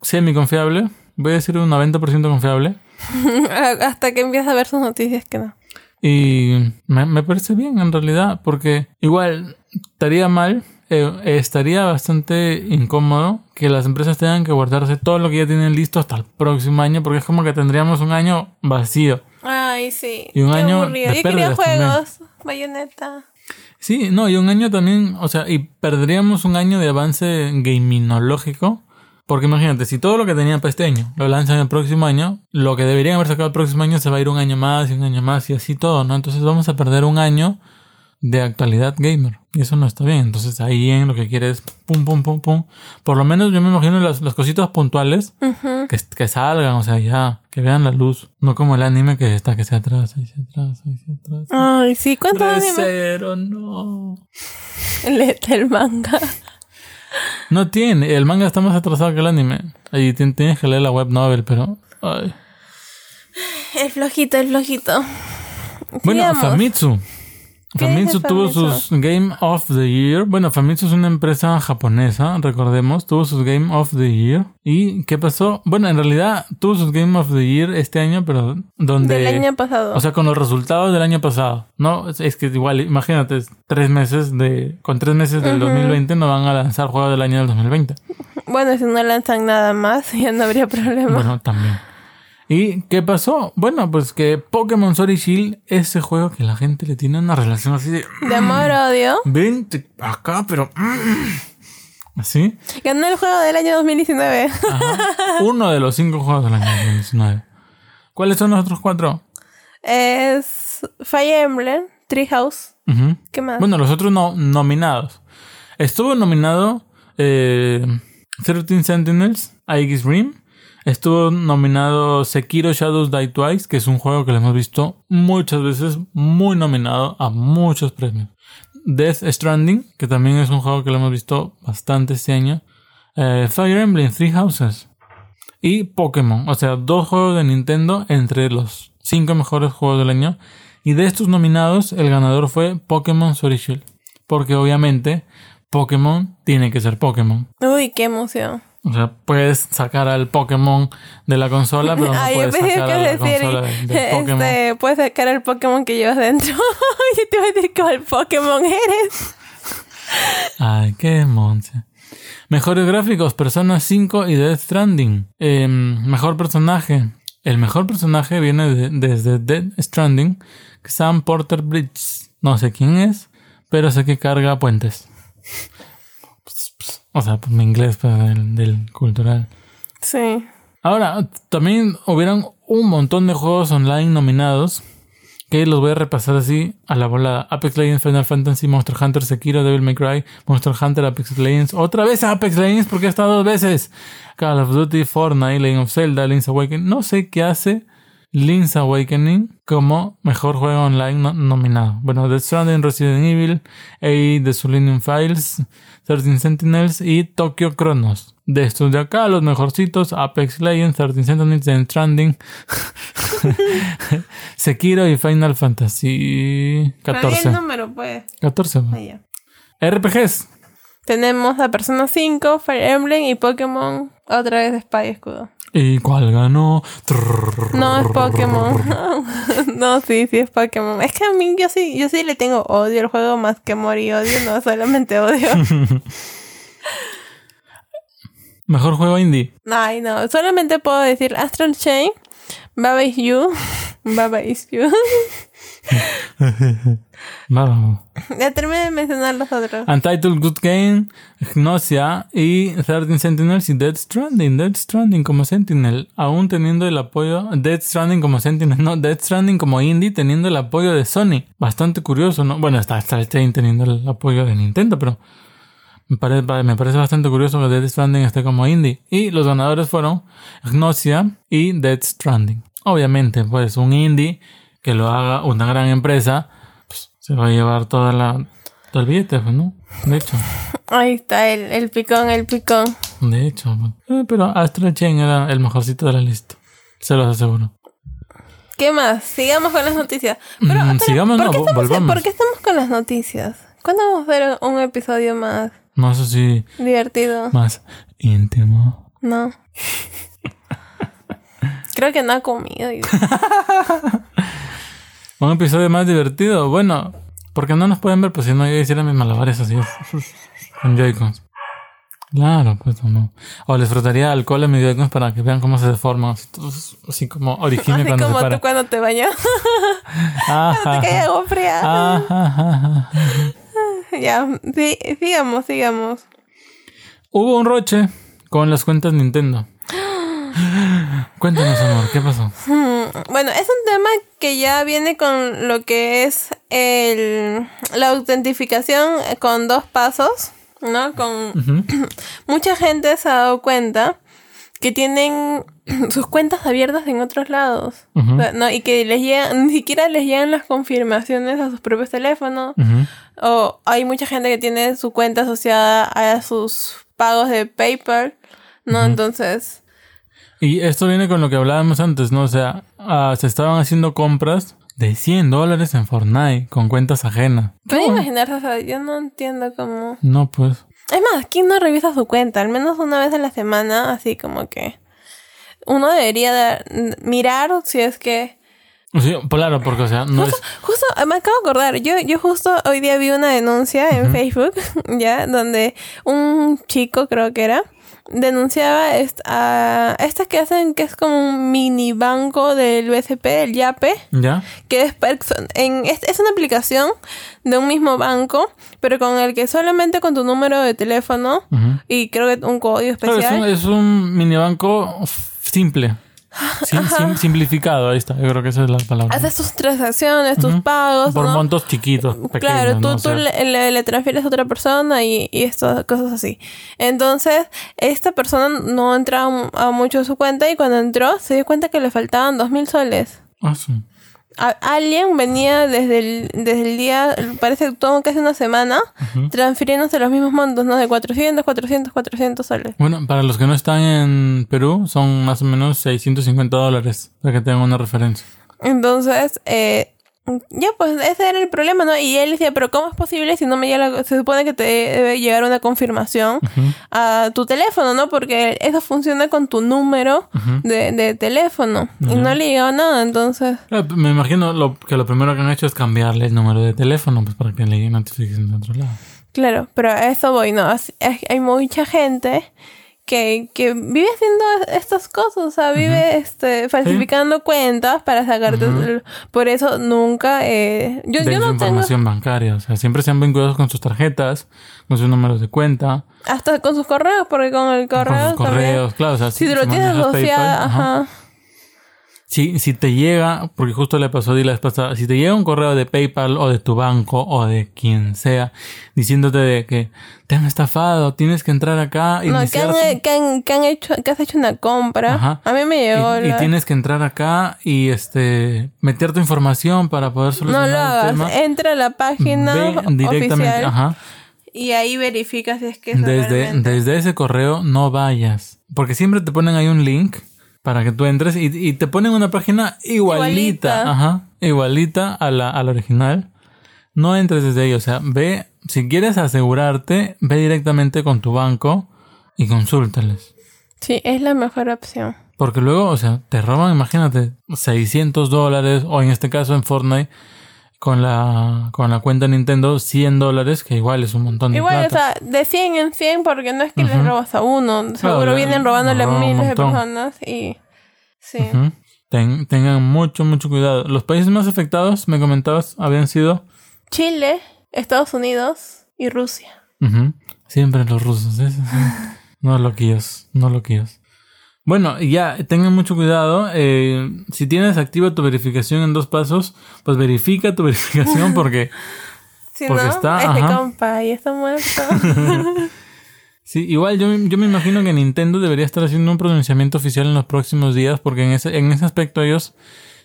semi-confiable. Voy a decir un 90% confiable.
Hasta que empiezas a ver sus noticias que no.
Y me, me parece bien en realidad, porque igual estaría mal, eh, estaría bastante incómodo que las empresas tengan que guardarse todo lo que ya tienen listo hasta el próximo año, porque es como que tendríamos un año vacío.
Ay, sí.
Y un
Qué
año
aburrido. Yo quería
pérdidas también.
juegos. Bayonetta.
Sí, no, y un año también, o sea, y perderíamos un año de avance gaminológico. Porque imagínate, si todo lo que tenían para este año lo lanzan el próximo año, lo que deberían haber sacado el próximo año se va a ir un año más y un año más y así todo, ¿no? Entonces vamos a perder un año de actualidad gamer. Y eso no está bien. Entonces ahí en lo que quiere es pum, pum, pum, pum. Por lo menos yo me imagino las, las cositas puntuales que, que salgan, o sea, ya, que vean la luz. No como el anime que está que se atrasa y se atrasa y se atrasa.
Ay, sí. ¿Cuántos animes?
Recero, no.
Léete el manga.
No tiene, el manga está más atrasado que el anime. Ahí tien- tienes que leer la web novel, pero. ay.
El flojito, el flojito.
Bueno. Famitsu.
¿Qué es
Famitsu tuvo sus Game of the Year. Bueno, Famitsu es una empresa japonesa, recordemos. Tuvo sus Game of the Year. ¿Y qué pasó? Bueno, en realidad tuvo sus Game of the Year este año, pero donde.
Del año pasado.
O sea, con los resultados del año pasado. No, es, que igual, imagínate, es tres meses de. Con tres meses del 2020 no van a lanzar juego del año del 2020.
bueno, si no lanzan nada más, ya no habría problema.
Bueno, también. ¿Y qué pasó? Bueno, pues que Pokémon Sword y Shield, ese juego que la gente le tiene una relación así de.
De amor, odio.
Vente acá, pero. Así.
Ganó el juego del año 2019.
Ajá. Uno de los cinco juegos del año 2019. ¿Cuáles son los otros cuatro?
es Fire Emblem, Treehouse.
Ujú.
¿Qué más?
Bueno, los otros no, nominados. Estuvo nominado eh, 13 Sentinels, Aegis Rim. Estuvo nominado Sekiro Shadows Die Twice, que es un juego que lo hemos visto muchas veces, muy nominado a muchos premios. Death Stranding, que también es un juego que lo hemos visto bastante este año. Eh, Fire Emblem, Three Houses. Y Pokémon, o sea, dos juegos de Nintendo entre los cinco mejores juegos del año. Y de estos nominados, el ganador fue Pokémon Sword Shield. Porque obviamente Pokémon tiene que ser Pokémon.
Uy, qué emoción.
O sea, puedes sacar al Pokémon de la consola, pero no
Ay,
puedes sacar
que
a la
decir,
consola de, de Pokémon.
este, puedes sacar el Pokémon que llevas dentro. yo te voy a decir cuál Pokémon eres.
Ay, qué monse. Mejores gráficos, Persona 5 y Death Stranding. Em, mejor personaje. El mejor personaje viene de- desde Death Stranding, Sam Porter Bridges. No sé quién es, pero sé que carga puentes. O sea, pues mi inglés pues, del, del cultural.
Sí.
Ahora, también hubieran un montón de juegos online nominados que los voy a repasar así a la volada. Apex Legends, Final Fantasy, Monster Hunter, Sekiro, Devil May Cry, Monster Hunter, Apex Legends, otra vez Apex Legends porque ha estado dos veces. Call of Duty, Fortnite, Legend of Zelda, Link's Awakening. No sé qué hace Link's Awakening como mejor juego online no- nominado. Bueno, Death Stranding, Resident Evil, A The Sulinium Files, 13 Sentinels y Tokyo Chronos. De estos de acá, los mejorcitos, Apex Legends, 13 Sentinels, Death Stranding, Sekiro y Final Fantasy
Pero di
14.
el número, pues.
14.
Ah, ya.
RPGs.
Tenemos a Persona 5, Fire Emblem y Pokémon. Otra vez Spy Escudo.
¿Y cuál ganó?
No es Pokémon. no, sí, sí es Pokémon. Es que a mí yo sí, yo sí le tengo odio al juego más que amor y odio, no solamente odio.
Mejor juego indie.
Ay, no, solamente puedo decir Astral Chain, Baba is You, Baba is You.
Vamos.
ya terminé de mencionar los otros.
Untitled Good Game, Gnosia y 13 Sentinels y Dead Stranding. Dead Stranding como Sentinel, aún teniendo el apoyo. Dead Stranding como Sentinel, no, Dead Stranding como indie teniendo el apoyo de Sony. Bastante curioso, ¿no? Bueno, está Chain teniendo el apoyo de Nintendo, pero me parece, me parece bastante curioso que Dead Stranding esté como indie. Y los ganadores fueron Gnosia y Dead Stranding. Obviamente, pues un indie que lo haga una gran empresa, se va a llevar toda la, todo el billete, pues, ¿no? De hecho,
Ahí está el, el picón, el picón.
de hecho. pues. Eh, pero Astral Chain era el mejorcito de la lista. Se los aseguro.
¿Qué más? Sigamos con las noticias. Pero,
Mm, sigamos,
¿por
no,
qué estamos-
volvamos.
¿Por qué estamos con las noticias? ¿Cuándo vamos a ver un episodio más
sé si
divertido?
más íntimo.
No. Creo que no ha comido.
Un episodio más divertido. Bueno, porque no nos pueden ver, pues si no, yo hiciera mis malabares así. Con Joy-Cons. Claro, pues no. O les frotaría alcohol a mis Joy-Cons para que vean cómo se deforman. Así, como origine
Así
cuando se para.
tú cuando te bañas.
Ajá,
te cae agua fría. Ya, sí, sigamos, sigamos.
Hubo un roche con las cuentas Nintendo. Cuéntanos, amor, ¿qué pasó?
Bueno, es un tema que ya viene con lo que es el, la autentificación con dos pasos, ¿no? Con mucha gente se ha dado cuenta que tienen sus cuentas abiertas en otros lados,
Ujú.
O sea, ¿no? Y que les llegan, ni siquiera les llegan las confirmaciones a sus propios teléfonos. O hay mucha gente que tiene su cuenta asociada a sus pagos de PayPal, ¿no? Entonces,
Y esto viene con lo que hablábamos antes, ¿no? O sea, ah, se estaban haciendo compras de 100 dólares en Fortnite con cuentas ajenas.
pueden imaginarse, o sea, yo no entiendo cómo...
No, pues.
Es más, ¿quién no revisa su cuenta? Al menos una vez a la semana, así como que... Uno debería de mirar si es que...
Sí, claro, porque, o sea, no es.
Justo, me acabo de acordar, yo, yo justo hoy día vi una denuncia en Facebook, ya, donde un chico, creo que era, denunciaba a estas que hacen que es como un mini banco del BCP, el YAPE,
¿Ya?
que es, en, es, es una aplicación de un mismo banco, pero con el que solamente con tu número de teléfono y creo que un código
Claro, es
especial.
un, es un mini banco simple. Sim- sim- simplificado, ahí está. Yo creo que esa es la palabra.
Haces tus transacciones, tus pagos.
Por
¿no?
montos chiquitos, pequeños.
Claro, tú,
¿no? O
tú
sea,
le, le- le transfieres a otra persona y, y estas cosas así. Entonces, esta persona no entraba a mucho su cuenta y cuando entró se dio cuenta que le faltaban dos mil soles.
ah, sí.
Alguien venía desde el, desde el día, parece que todo casi una semana, transfiriéndose los mismos montos, ¿no? De 400, 400, 400 soles.
Bueno, para los que no están en Perú, son más o menos 650 dólares, para que tengan una referencia.
Entonces, eh, ya pues ese era el problema, ¿no? Y él decía, pero ¿cómo es posible si no me llega, la- se supone que te debe llegar una confirmación a tu teléfono, ¿no? Porque eso funciona con tu número de, de teléfono y no le llegaba nada, entonces...
Eh, Me imagino lo, que lo primero que han hecho es cambiarle el número de teléfono, pues para que le lleguen notificaciones de otro lado.
Claro, pero a eso voy, ¿no? Hay mucha gente que, que vive haciendo estas cosas, o sea, vive este, falsificando cuentas para sacarte. Por eso nunca. Eh, yo,
de
yo no tengo.
información bancaria. O sea, siempre se han vinculado con sus tarjetas, con sus números de cuenta,
Hasta con sus correos, porque con el
con
correo.
sus
también.
correos. Claro, o sea,
Si te lo
si
tienes asociado,
ajá.
ajá.
Si, si te llega, porque justo le pasó a la vez pasada, si te llega un correo de PayPal o de tu banco o de quien sea diciéndote de que te han estafado, tienes que entrar acá y
No, que han, que, han, que han hecho, que has hecho una compra.
Ajá.
A mí me llegó.
y, y tienes que entrar acá y este meter tu información para poder
No
solucionar
lo
el
hagas.
tema.
Entra a la página
Ve directamente,
oficial
ajá.
y ahí verifica si es que es
Desde,
realmente.
desde ese correo no vayas. Porque siempre te ponen ahí un link para que tú entres y, y te ponen una página igualita.
Igualita.
Ajá. Igualita a la, a la original. No entres desde ahí. O sea, ve, si quieres asegurarte, ve directamente con tu banco y consúltales.
Sí, es la mejor opción.
Porque luego, o sea, te roban, imagínate, 600 dólares o en este caso en Fortnite con la, con la cuenta Nintendo 100 dólares, que igual es un montón de
Igual,
plata.
o sea, de 100 en 100, porque no es que le robas a uno. Seguro vienen robándole a miles de personas y. Sí.
Ten- tengan mucho, mucho cuidado. Los países más afectados, me comentabas, habían sido
Chile, Estados Unidos y Rusia.
siempre los rusos. ¿eh? no loquillos, no loquillos. Bueno, y ya, tengan mucho cuidado. eh, si tienes activa tu verificación en dos pasos, pues verifica tu verificación porque
Si
Porque
no,
está,
este
ajá.
compa ya está muerto.
Sí, igual yo, yo me imagino que Nintendo debería estar haciendo un pronunciamiento oficial en los próximos días porque en ese, en ese aspecto ellos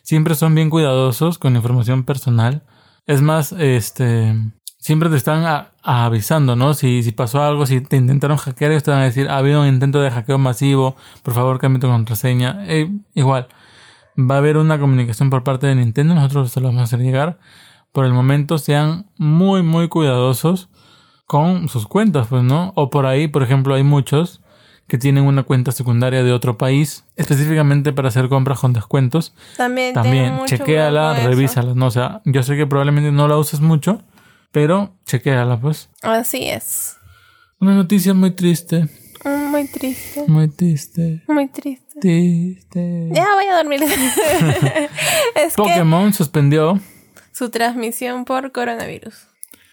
siempre son bien cuidadosos con información personal. Es más, este, siempre te están a- a avisando, ¿no? Si, si pasó algo, si te intentaron hackear, ellos te van a decir, ha habido un intento de hackeo masivo, por favor cambie tu contraseña. Eh, igual, va a haber una comunicación por parte de Nintendo, nosotros se lo vamos a hacer llegar. Por el momento sean muy, muy cuidadosos con sus cuentas, pues, ¿no? O por ahí, por ejemplo, hay muchos que tienen una cuenta secundaria de otro país, específicamente para hacer compras con descuentos.
También,
También, chequéala, revísala, ¿no? O sea, yo sé que probablemente no la uses mucho, pero chequéala, pues.
Así es.
Una noticia muy triste,
Mm, Muy triste.
muy triste,
Muy triste.
triste.
Ya voy a dormir. es que
Pokémon suspendió.
su transmisión por coronavirus.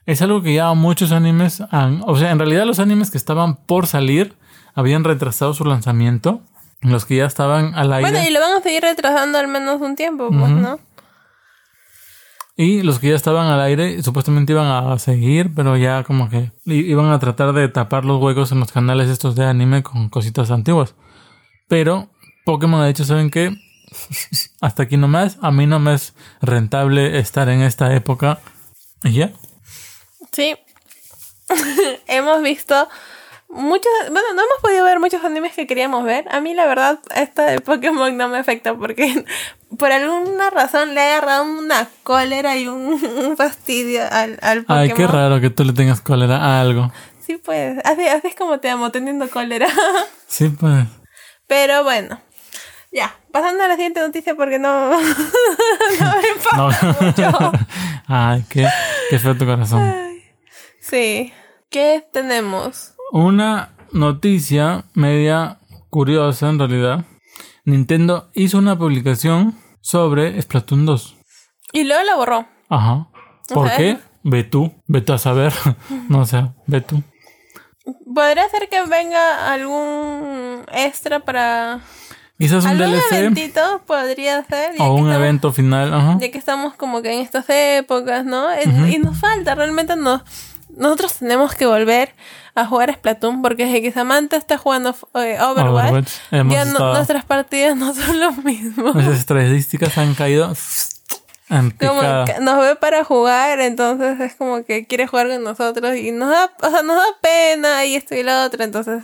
Es algo que ya muchos animes han... O sea, en realidad los animes que estaban por salir habían retrasado su lanzamiento. Los que ya estaban al aire.
Bueno, y lo van a seguir retrasando al menos un tiempo, pues, ¿no?
Y los que ya estaban al aire supuestamente iban a seguir, pero ya como que iban a tratar de tapar los huecos en los canales estos de anime con cositas antiguas. Pero Pokémon ha dicho, ¿saben qué? Hasta aquí nomás. A mí no me es rentable estar en esta época. Y ya.
Sí. hemos visto muchos, bueno, no hemos podido ver muchos animes que queríamos ver. A mí la verdad esta de Pokémon no me afecta porque por alguna razón le he agarrado una cólera y un, un fastidio al, al Pokémon.
Ay, qué raro que tú le tengas cólera a algo.
Sí, pues, así, así es como te amo, teniendo cólera.
Sí, pues.
Pero bueno, ya, pasando a la siguiente noticia porque no, no me importa
No.
mucho.
Ay, qué, qué feo tu corazón.
Sí, ¿qué tenemos?
Una noticia media curiosa en realidad. Nintendo hizo una publicación sobre Splatoon 2.
Y luego la borró.
Ajá. ¿Por qué? Ve tú, ve tú a saber. no sé, ve tú.
¿Podría ser que venga algún extra para...
Quizás un
¿Algún
DLC
eventito podría ser?
o un
estamos-
evento final. Ajá.
Ya que estamos como que en estas épocas, ¿no? Es- Y nos falta, realmente nos... Nosotros tenemos que volver a jugar a Splatoon porque que Samantha está jugando eh, Overwatch,
Overwatch.
Ya no- nuestras partidas no son lo mismo.
Nuestras estadísticas han caído en
Como nos ve para jugar, entonces es como que quiere jugar con nosotros y nos da, o sea, nos da pena y esto y lo otro, entonces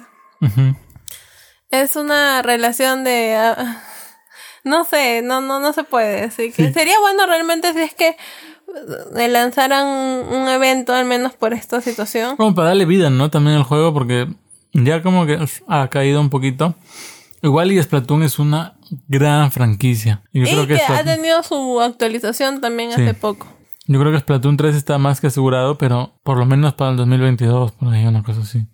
es una relación de ah, no sé, no no no se puede, así que
Sí.
sería bueno realmente si es que lanzaran un, un evento al menos por esta situación.
Como para darle vida, ¿no? También al juego, porque ya como que ha caído un poquito. Igual y Splatoon es una gran franquicia. Y yo,
y
creo que
que ha tenido su actualización también
Sí.
hace poco.
yo creo que Splatoon 3 está más que asegurado, pero por lo menos para el 2022, por ahí una cosa así.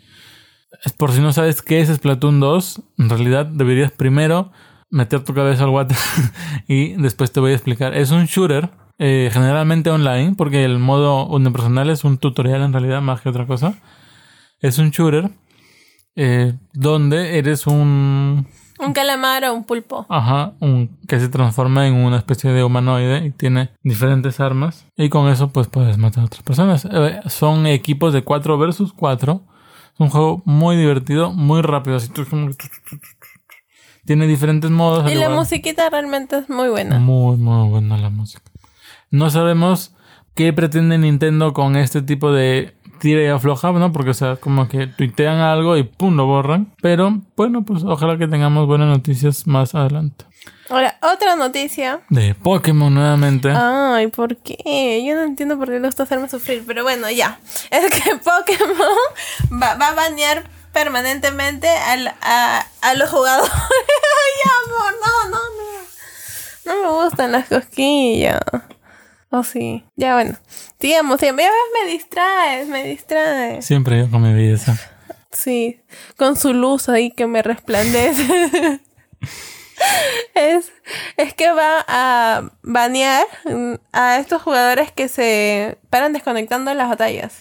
por si no sabes qué es Splatoon 2, en realidad deberías primero meter tu cabeza al water y después te voy a explicar. Es un shooter, eh, generalmente online, porque el modo unipersonal es un tutorial en realidad más que otra cosa. Es un shooter eh, donde eres un...
Un calamar o un pulpo.
Ajá, un, que se transforma en una especie de humanoide y tiene diferentes armas. Y con eso pues puedes matar a otras personas. Eh, son equipos de 4 versus 4. Es un juego muy divertido, muy rápido. Así. Tiene diferentes modos.
Y la musiquita realmente es muy buena.
Muy, muy buena la música. No sabemos qué pretende Nintendo con este tipo de tira y afloja, ¿no? Porque, o sea, como que tuitean algo y pum, lo borran. Pero, bueno, pues ojalá que tengamos buenas noticias más adelante.
Ahora, otra noticia.
De Pokémon nuevamente.
Ay, ¿por qué? Yo no entiendo por qué le gusta hacerme sufrir, pero bueno, ya. Es que Pokémon va, va a banear permanentemente al, a, a los jugadores. Ay, amor, no, no, no. No me gustan las cosquillas. Oh, sí. Ya, bueno. Digamos, siempre me distraes, me distraes.
Siempre yo con mi belleza.
Sí, con su luz ahí que me resplandece. es, es que va a banear a estos jugadores que se paran desconectando en las batallas.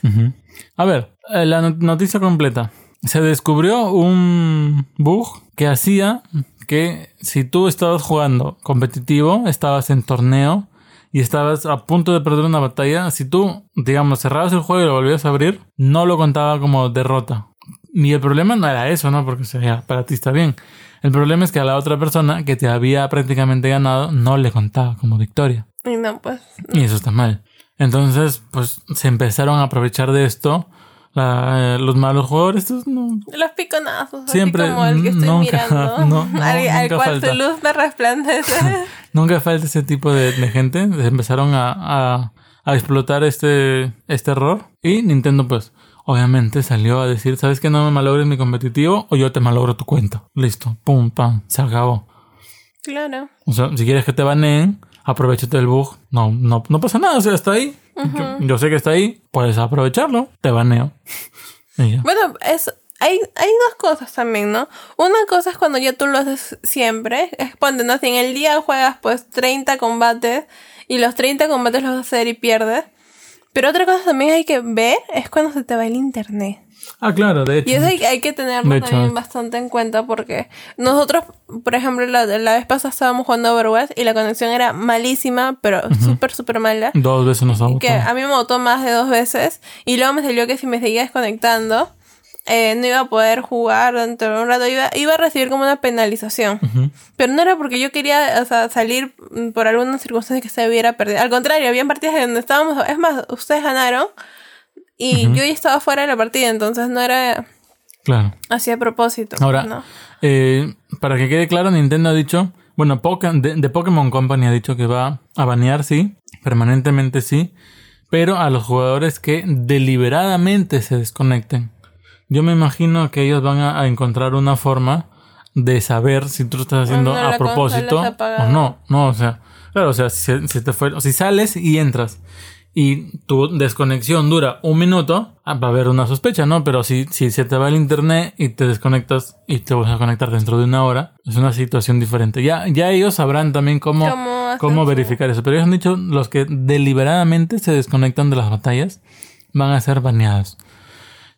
A ver, eh, la noticia completa se descubrió un bug que hacía que si tú estabas jugando competitivo, estabas en torneo y estabas a punto de perder una batalla, si tú, digamos, cerrabas el juego y lo volvías a abrir, no lo contaba como derrota. Y el problema no era eso, ¿no? Porque sea, para ti está bien. El problema es que a la otra persona que te había prácticamente ganado no le contaba como victoria.
Y no, pues.
Y eso está mal. Entonces, pues se empezaron a aprovechar de esto la, los malos jugadores, no.
Los piconazos. Siempre. como el que estoy nunca, mirando. al, cual su luz me resplandece.
nunca falta ese tipo de, gente. Empezaron a, a, a, explotar este, este error. Y Nintendo, pues, obviamente salió a decir: ¿Sabes que no me malogres mi competitivo? O yo te malogro tu cuenta. Listo. Pum, pam. Se acabó.
Claro.
O sea, si quieres que te baneen, aprovechate del bug. No, no, no pasa nada. O sea, está ahí yo, sé que está ahí, puedes aprovecharlo, te baneo.
bueno, es, hay, hay dos cosas también, ¿no? Una cosa es cuando ya tú lo haces siempre, es cuando ¿no? si en el día juegas pues 30 combates y los 30 combates los vas a hacer y pierdes. Pero otra cosa también hay que ver es cuando se te va el internet.
Ah, claro, de hecho.
Y eso hay, que tenerlo también bastante en cuenta porque nosotros, por ejemplo, la, la, vez pasada estábamos jugando Overwatch y la conexión era malísima, pero súper, súper mala.
Dos veces nos agotó.
Que a mí me botó más de dos veces y luego me salió que si me seguía desconectando, eh, no iba a poder jugar dentro de un rato, iba, iba a recibir como una penalización. Pero no era porque yo quería o sea, salir por alguna circunstancia que se hubiera perdido. Al contrario, había partidas en donde estábamos, es más, ustedes ganaron y yo ya estaba fuera de la partida, entonces no era
claro.
así a propósito.
Ahora, eh, para que quede claro, Nintendo ha dicho, bueno, de, de, Pokémon Company ha dicho que va a banear, sí, permanentemente sí, pero a los jugadores que deliberadamente se desconecten. Yo me imagino que ellos van a, encontrar una forma de saber si tú lo estás haciendo a propósito o no. No, o sea, claro, o sea, si, si te fue, si sales y entras y tu desconexión dura un minuto, ah, va a haber una sospecha, ¿no? Pero si, si se te va el internet y te desconectas y te vas a conectar dentro de una hora, es una situación diferente. Ya, ya ellos sabrán también cómo, cómo, verificar eso. Pero ellos han dicho, los que deliberadamente se desconectan de las batallas van a ser baneados.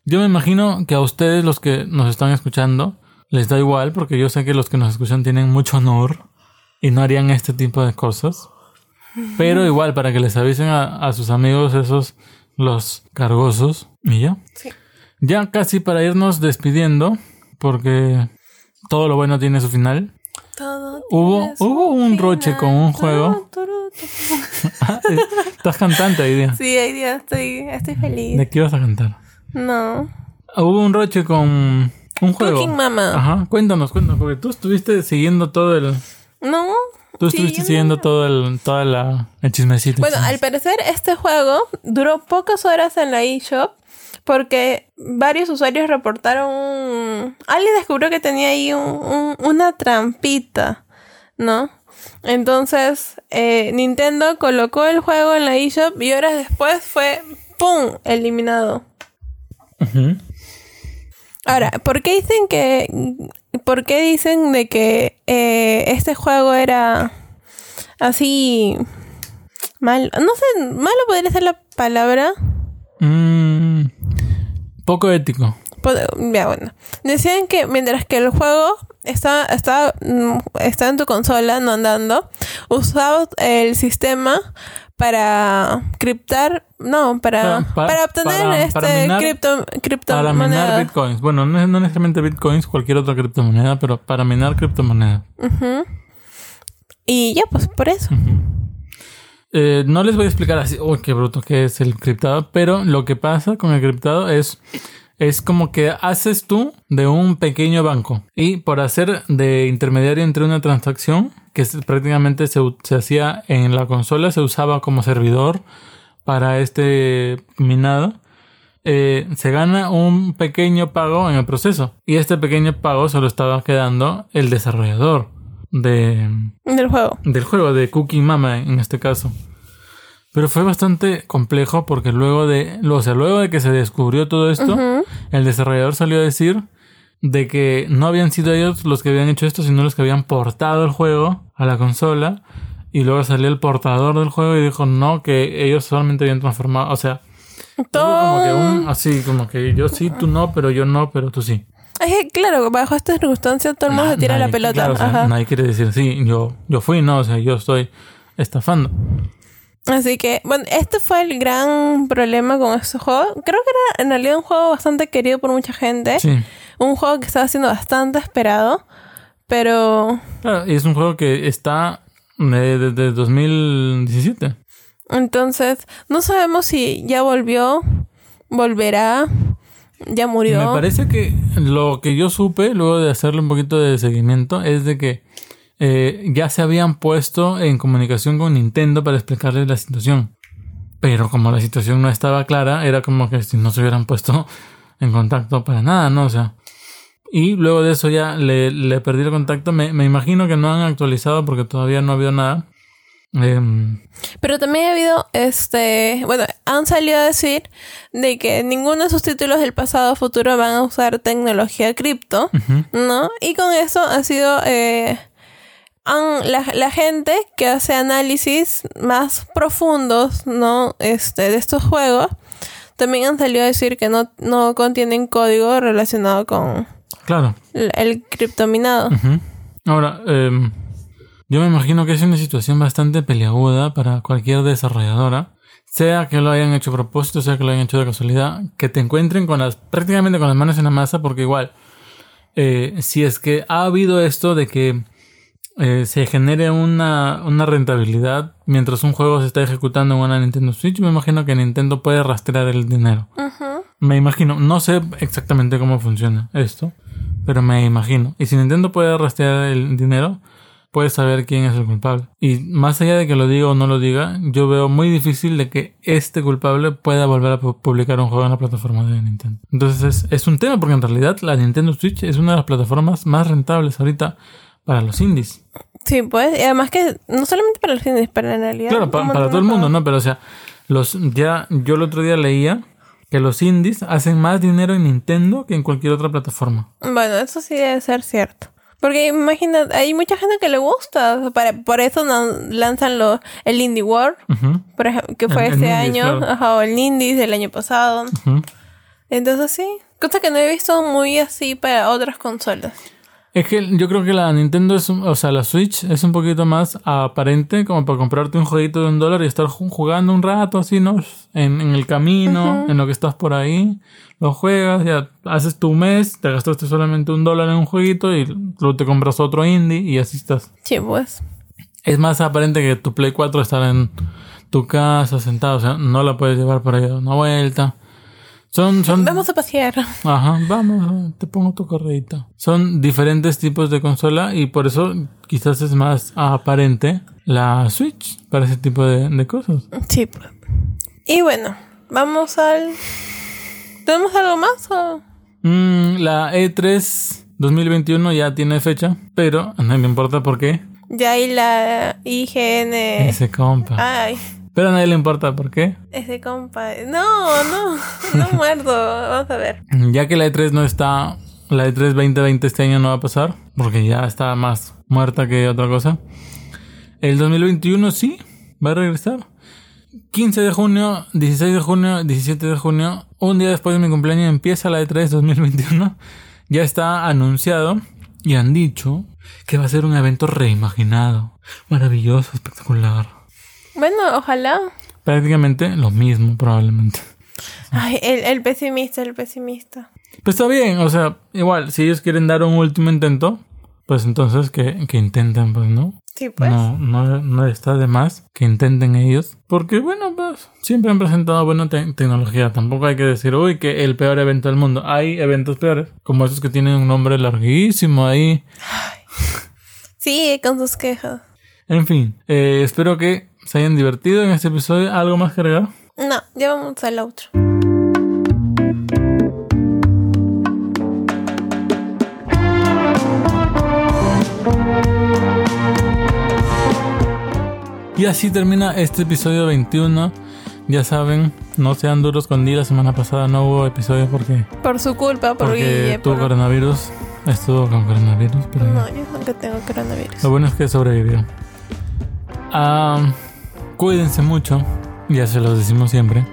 Yo me imagino que a ustedes, los que nos están escuchando, les da igual, porque yo sé que los que nos escuchan tienen mucho honor y no harían este tipo de cosas. Pero igual, para que les avisen a, sus amigos esos, los cargosos. Y ya. Ya casi para irnos despidiendo, porque todo lo bueno tiene su final. hubo, hubo un roche con un juego. Estás cantante hoy día.
Sí, hoy día estoy, estoy feliz.
¿De qué vas a cantar?
No.
Hubo un roche con un juego.
Cooking Mama.
Ajá, cuéntanos, cuéntanos, porque tú estuviste siguiendo todo el.
No,
Tú estuviste siguiendo todo el, toda la, el chismecito.
Bueno, al parecer este juego duró pocas horas en la eShop porque varios usuarios reportaron... Alguien descubrió que tenía ahí una trampita, ¿no? Entonces, eh, Nintendo colocó el juego en la eShop y horas después fue ¡pum! eliminado. Ahora, ¿por qué dicen que... ¿Por qué dicen de que eh, este juego era así... Mal? No sé, malo podría ser la palabra.
Mm, poco ético.
Ya, bueno. Decían que mientras que el juego estaba, estaba, mm, estaba en tu consola, no andando, usabas el sistema para criptar, no, para,
Pa- pa-
para obtener
para-
este
para minar-
cripto,
Para minar
criptomoneda.
bitcoins. Bueno, no, no necesariamente bitcoins, cualquier otra criptomoneda, pero para minar criptomonedas.
Ujú. Y ya, pues por eso.
Eh, no les voy a explicar así, uy, qué bruto que es el criptado, pero lo que pasa con el criptado es, es como que haces tú de un pequeño banco y por hacer de intermediario entre una transacción que prácticamente se, se hacía en la consola, se usaba como servidor para este minado. eh, se gana un pequeño pago en el proceso y este pequeño pago solo estaba quedando el desarrollador de,
Del juego.
del juego de Cookie Mama en este caso. Pero fue bastante complejo porque luego de, lo- o sea, luego de que se descubrió todo esto, el desarrollador salió a decir de que no habían sido ellos los que habían hecho esto, sino los que habían portado el juego a la consola. Y luego salió el portador del juego y dijo no, que ellos solamente habían transformado, o sea, como que
Todo.
un, así, como que yo sí, tú no, pero yo no, pero tú sí.
Es que, claro, bajo estas circunstancias todo el mundo se tira la pelota.
claro, o sea,
Ajá.
nadie quiere decir, sí, yo, yo fui, no, o sea, yo estoy estafando.
Así que, bueno, este fue el gran problema con este juego. Creo que era en realidad un juego bastante querido por mucha gente.
Sí.
Un juego que estaba siendo bastante esperado. Pero
Claro, y es un juego que está eh, desde 2017.
entonces no sabemos si ya volvió, volverá, ya murió.
Me parece que lo que yo supe, luego de hacerle un poquito de seguimiento, es de que eh, ya se habían puesto en comunicación con Nintendo para explicarles la situación. Pero como la situación no estaba clara, era como que si no se hubieran puesto en contacto para nada, ¿no? O sea. Y luego de eso ya le, le perdí el contacto. Me, me imagino que no han actualizado porque todavía no ha habido nada. Em,
Pero también ha habido, este, bueno, han salido a decir de que ninguno de sus títulos del pasado o futuro van a usar tecnología cripto. ¿no? Y con eso ha sido eh, han- la, la gente que hace análisis más profundos, ¿no? Este, de estos juegos, también han salido a decir que no, no contienen código relacionado con
Claro.
el, el criptominado.
Ahora, em, yo me imagino que es una situación bastante peliaguda para cualquier desarrolladora, sea que lo hayan hecho a propósito, sea que lo hayan hecho de casualidad, que te encuentren con las prácticamente con las manos en la masa, porque igual, eh, si es que ha habido esto de que eh, se genere una, una rentabilidad mientras un juego se está ejecutando en una Nintendo Switch, me imagino que Nintendo puede rastrear el dinero. Me imagino, no sé exactamente cómo funciona esto, pero me imagino. Y si Nintendo puede rastrear el dinero, puede saber quién es el culpable. Y más allá de que lo diga o no lo diga, yo veo muy difícil de que este culpable pueda volver a pu- publicar un juego en la plataforma de Nintendo. Entonces es, es un tema porque en realidad la Nintendo Switch es una de las plataformas más rentables ahorita para los indies.
Sí, pues, y además que no solamente para los indies, para en realidad.
Claro, para
de
todo el mundo. ¿no? Pero o sea, los ya yo el otro día leía que los indies hacen más dinero en Nintendo que en cualquier otra plataforma.
Bueno, eso sí debe ser cierto. Porque imagina, hay mucha gente que le gusta. para, por eso lanzan lo, el Indie World, por ejemplo, que fue
El- el
este
Indies,
año,
claro.
ajá, o el Indies del año pasado. Entonces sí, cosa que no he visto muy así para otras consolas.
Es que yo creo que la Nintendo es, o sea, la Switch es un poquito más aparente como para comprarte un jueguito de un dólar y estar ju- jugando un rato así, ¿no? En, en el camino, en lo que estás por ahí, lo juegas, ya haces tu mes, te gastaste solamente un dólar en un jueguito y luego te compras otro indie y así estás.
Sí, pues.
Es más aparente que tu Play 4 estar en tu casa sentado, o sea, no la puedes llevar por ahí a dar una vuelta. Son, son,
Vamos a pasear.
Ajá, vamos, te pongo tu correita. Son diferentes tipos de consola y por eso quizás es más aparente la Switch para ese tipo de, de cosas.
Sí. Y bueno, vamos al... ¿Tenemos algo más o...?
Mm, la E3 2021 ya tiene fecha, pero no me importa por qué.
Ya hay la IGN...
Ese compa.
Ay,
Pero a nadie le importa, ¿por qué?
Ese compa. No, no, no muerto. Vamos a ver.
Ya que la E3 no está, la E E3 2020 este año no va a pasar, porque ya está más muerta que otra cosa. El 2021 sí, va a regresar. 15 de junio, 16 de junio, 17 de junio, un día después de mi cumpleaños empieza la E E3 2021. Ya está anunciado y han dicho que va a ser un evento reimaginado, maravilloso, espectacular.
Bueno, ojalá.
Prácticamente lo mismo, probablemente.
Ay, el, el pesimista, el pesimista.
Pues está bien, o sea, igual, si ellos quieren dar un último intento, pues entonces que, que intenten, pues, ¿no?
Sí, pues.
No, no, no está de más que intenten ellos. Porque, bueno, pues siempre han presentado buena te- tecnología. Tampoco hay que decir, uy, que el peor evento del mundo. Hay eventos peores, como esos que tienen un nombre larguísimo ahí.
Sí, con sus quejas.
En fin, eh, espero que se hayan divertido en este episodio. ¿Algo más que agregar?
No, ya vamos al otro.
Y así termina este episodio 21. Ya saben, no sean duros con Di. La semana pasada no hubo episodio porque,
Por su culpa, por
porque
Guille.
tuvo
por-
coronavirus. Estuvo con coronavirus, pero.
No, yo nunca tengo coronavirus.
Lo bueno es que sobrevivió. Ah, cuídense mucho, ya se los decimos siempre.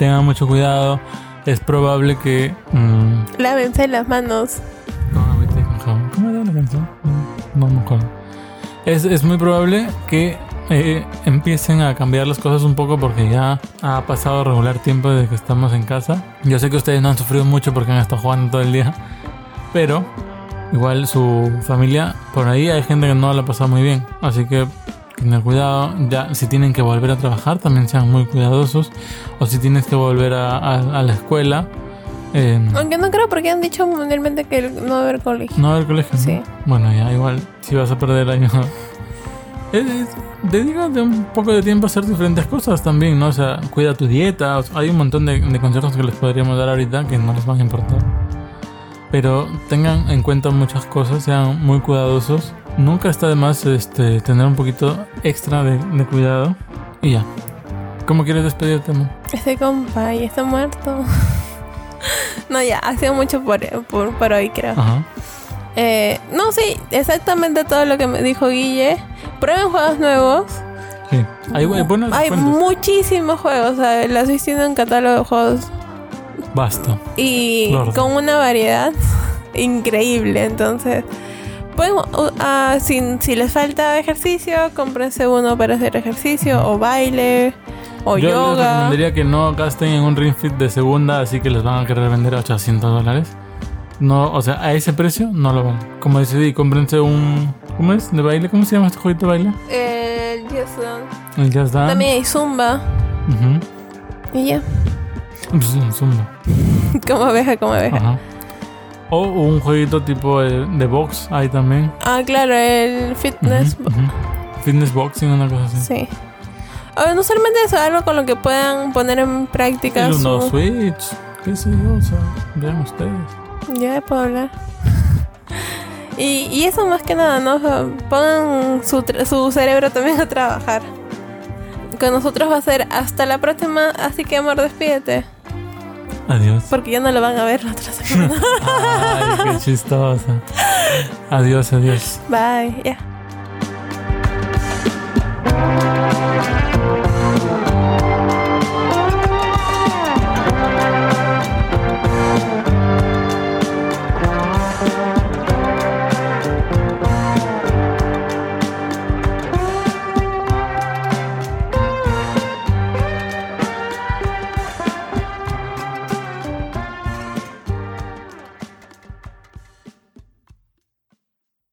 Tengan mucho cuidado. Es probable que. mm,
Lávense las manos.
¿Cómo era la canción? No, no me acuerdo. Es, es muy probable que eh, empiecen a cambiar las cosas un poco porque ya ha pasado regular tiempo desde que estamos en casa. Yo sé que ustedes no han sufrido mucho porque han estado jugando todo el día, pero igual su familia, por ahí hay gente que no la ha pasado muy bien. Así que tener cuidado. Ya, si tienen que volver a trabajar, también sean muy cuidadosos. O si tienes que volver a, a- a la escuela. eh,
Aunque no creo porque han dicho mundialmente que no va a haber colegio.
no va a haber colegio. ¿no?
Sí.
Bueno, ya igual, si vas a perder el año. Es, es- dedícate un poco de tiempo a hacer diferentes cosas también, ¿no? O sea, cuida tu dieta. o sea, hay un montón de, de consejos que les podríamos dar ahorita que no les van a importar. Pero tengan en cuenta muchas cosas, sean muy cuidadosos. Nunca está de más este, tener un poquito extra de, de cuidado. Y ya. ¿Cómo quieres despedirte, amor?
Este compa ya está muerto. no, ya, ha sido mucho por, por, por hoy, creo.
Ajá.
Eh, no, sí, exactamente todo lo que me dijo Guille. Prueben juegos nuevos.
Sí. Hay, hay buenos
Hay
descuentos.
muchísimos juegos. O sea, lo estoy viendo en catálogo de juegos.
Basta.
Y
Lord.
con una variedad increíble. Entonces, pueden, uh, ah, si, si les falta ejercicio, cómprense uno para hacer ejercicio o baile o
Yo les recomendaría que no gasten en un Ring Fit de segunda, así que les van a querer vender a 800 dólares. No, o sea, a ese precio no lo vale. Como decidí, cómprense un. ¿Cómo es? ¿De baile? ¿Cómo se llama este jueguito de baile?
El Just Dance.
El Just Dance.
También hay Zumba. Y ya.
Pues, Zumba.
Como abeja, como abeja.
Ajá. O un jueguito tipo de, de box, hay también.
Ah, claro, el fitness.
Ujú. Fitness boxing, una cosa así.
Sí. O no solamente eso, algo con lo que puedan poner en práctica su...
Switch, qué sé yo, o sea, vean ustedes.
Ya puedo hablar. y, y eso más que nada, ¿no? Pongan su, su cerebro también a trabajar. Con nosotros va a ser hasta la próxima, así que amor, despídete.
Adiós.
Porque ya no lo van a ver la otra semana.
Ay, qué chistosa. Adiós, adiós.
Bye. Yeah.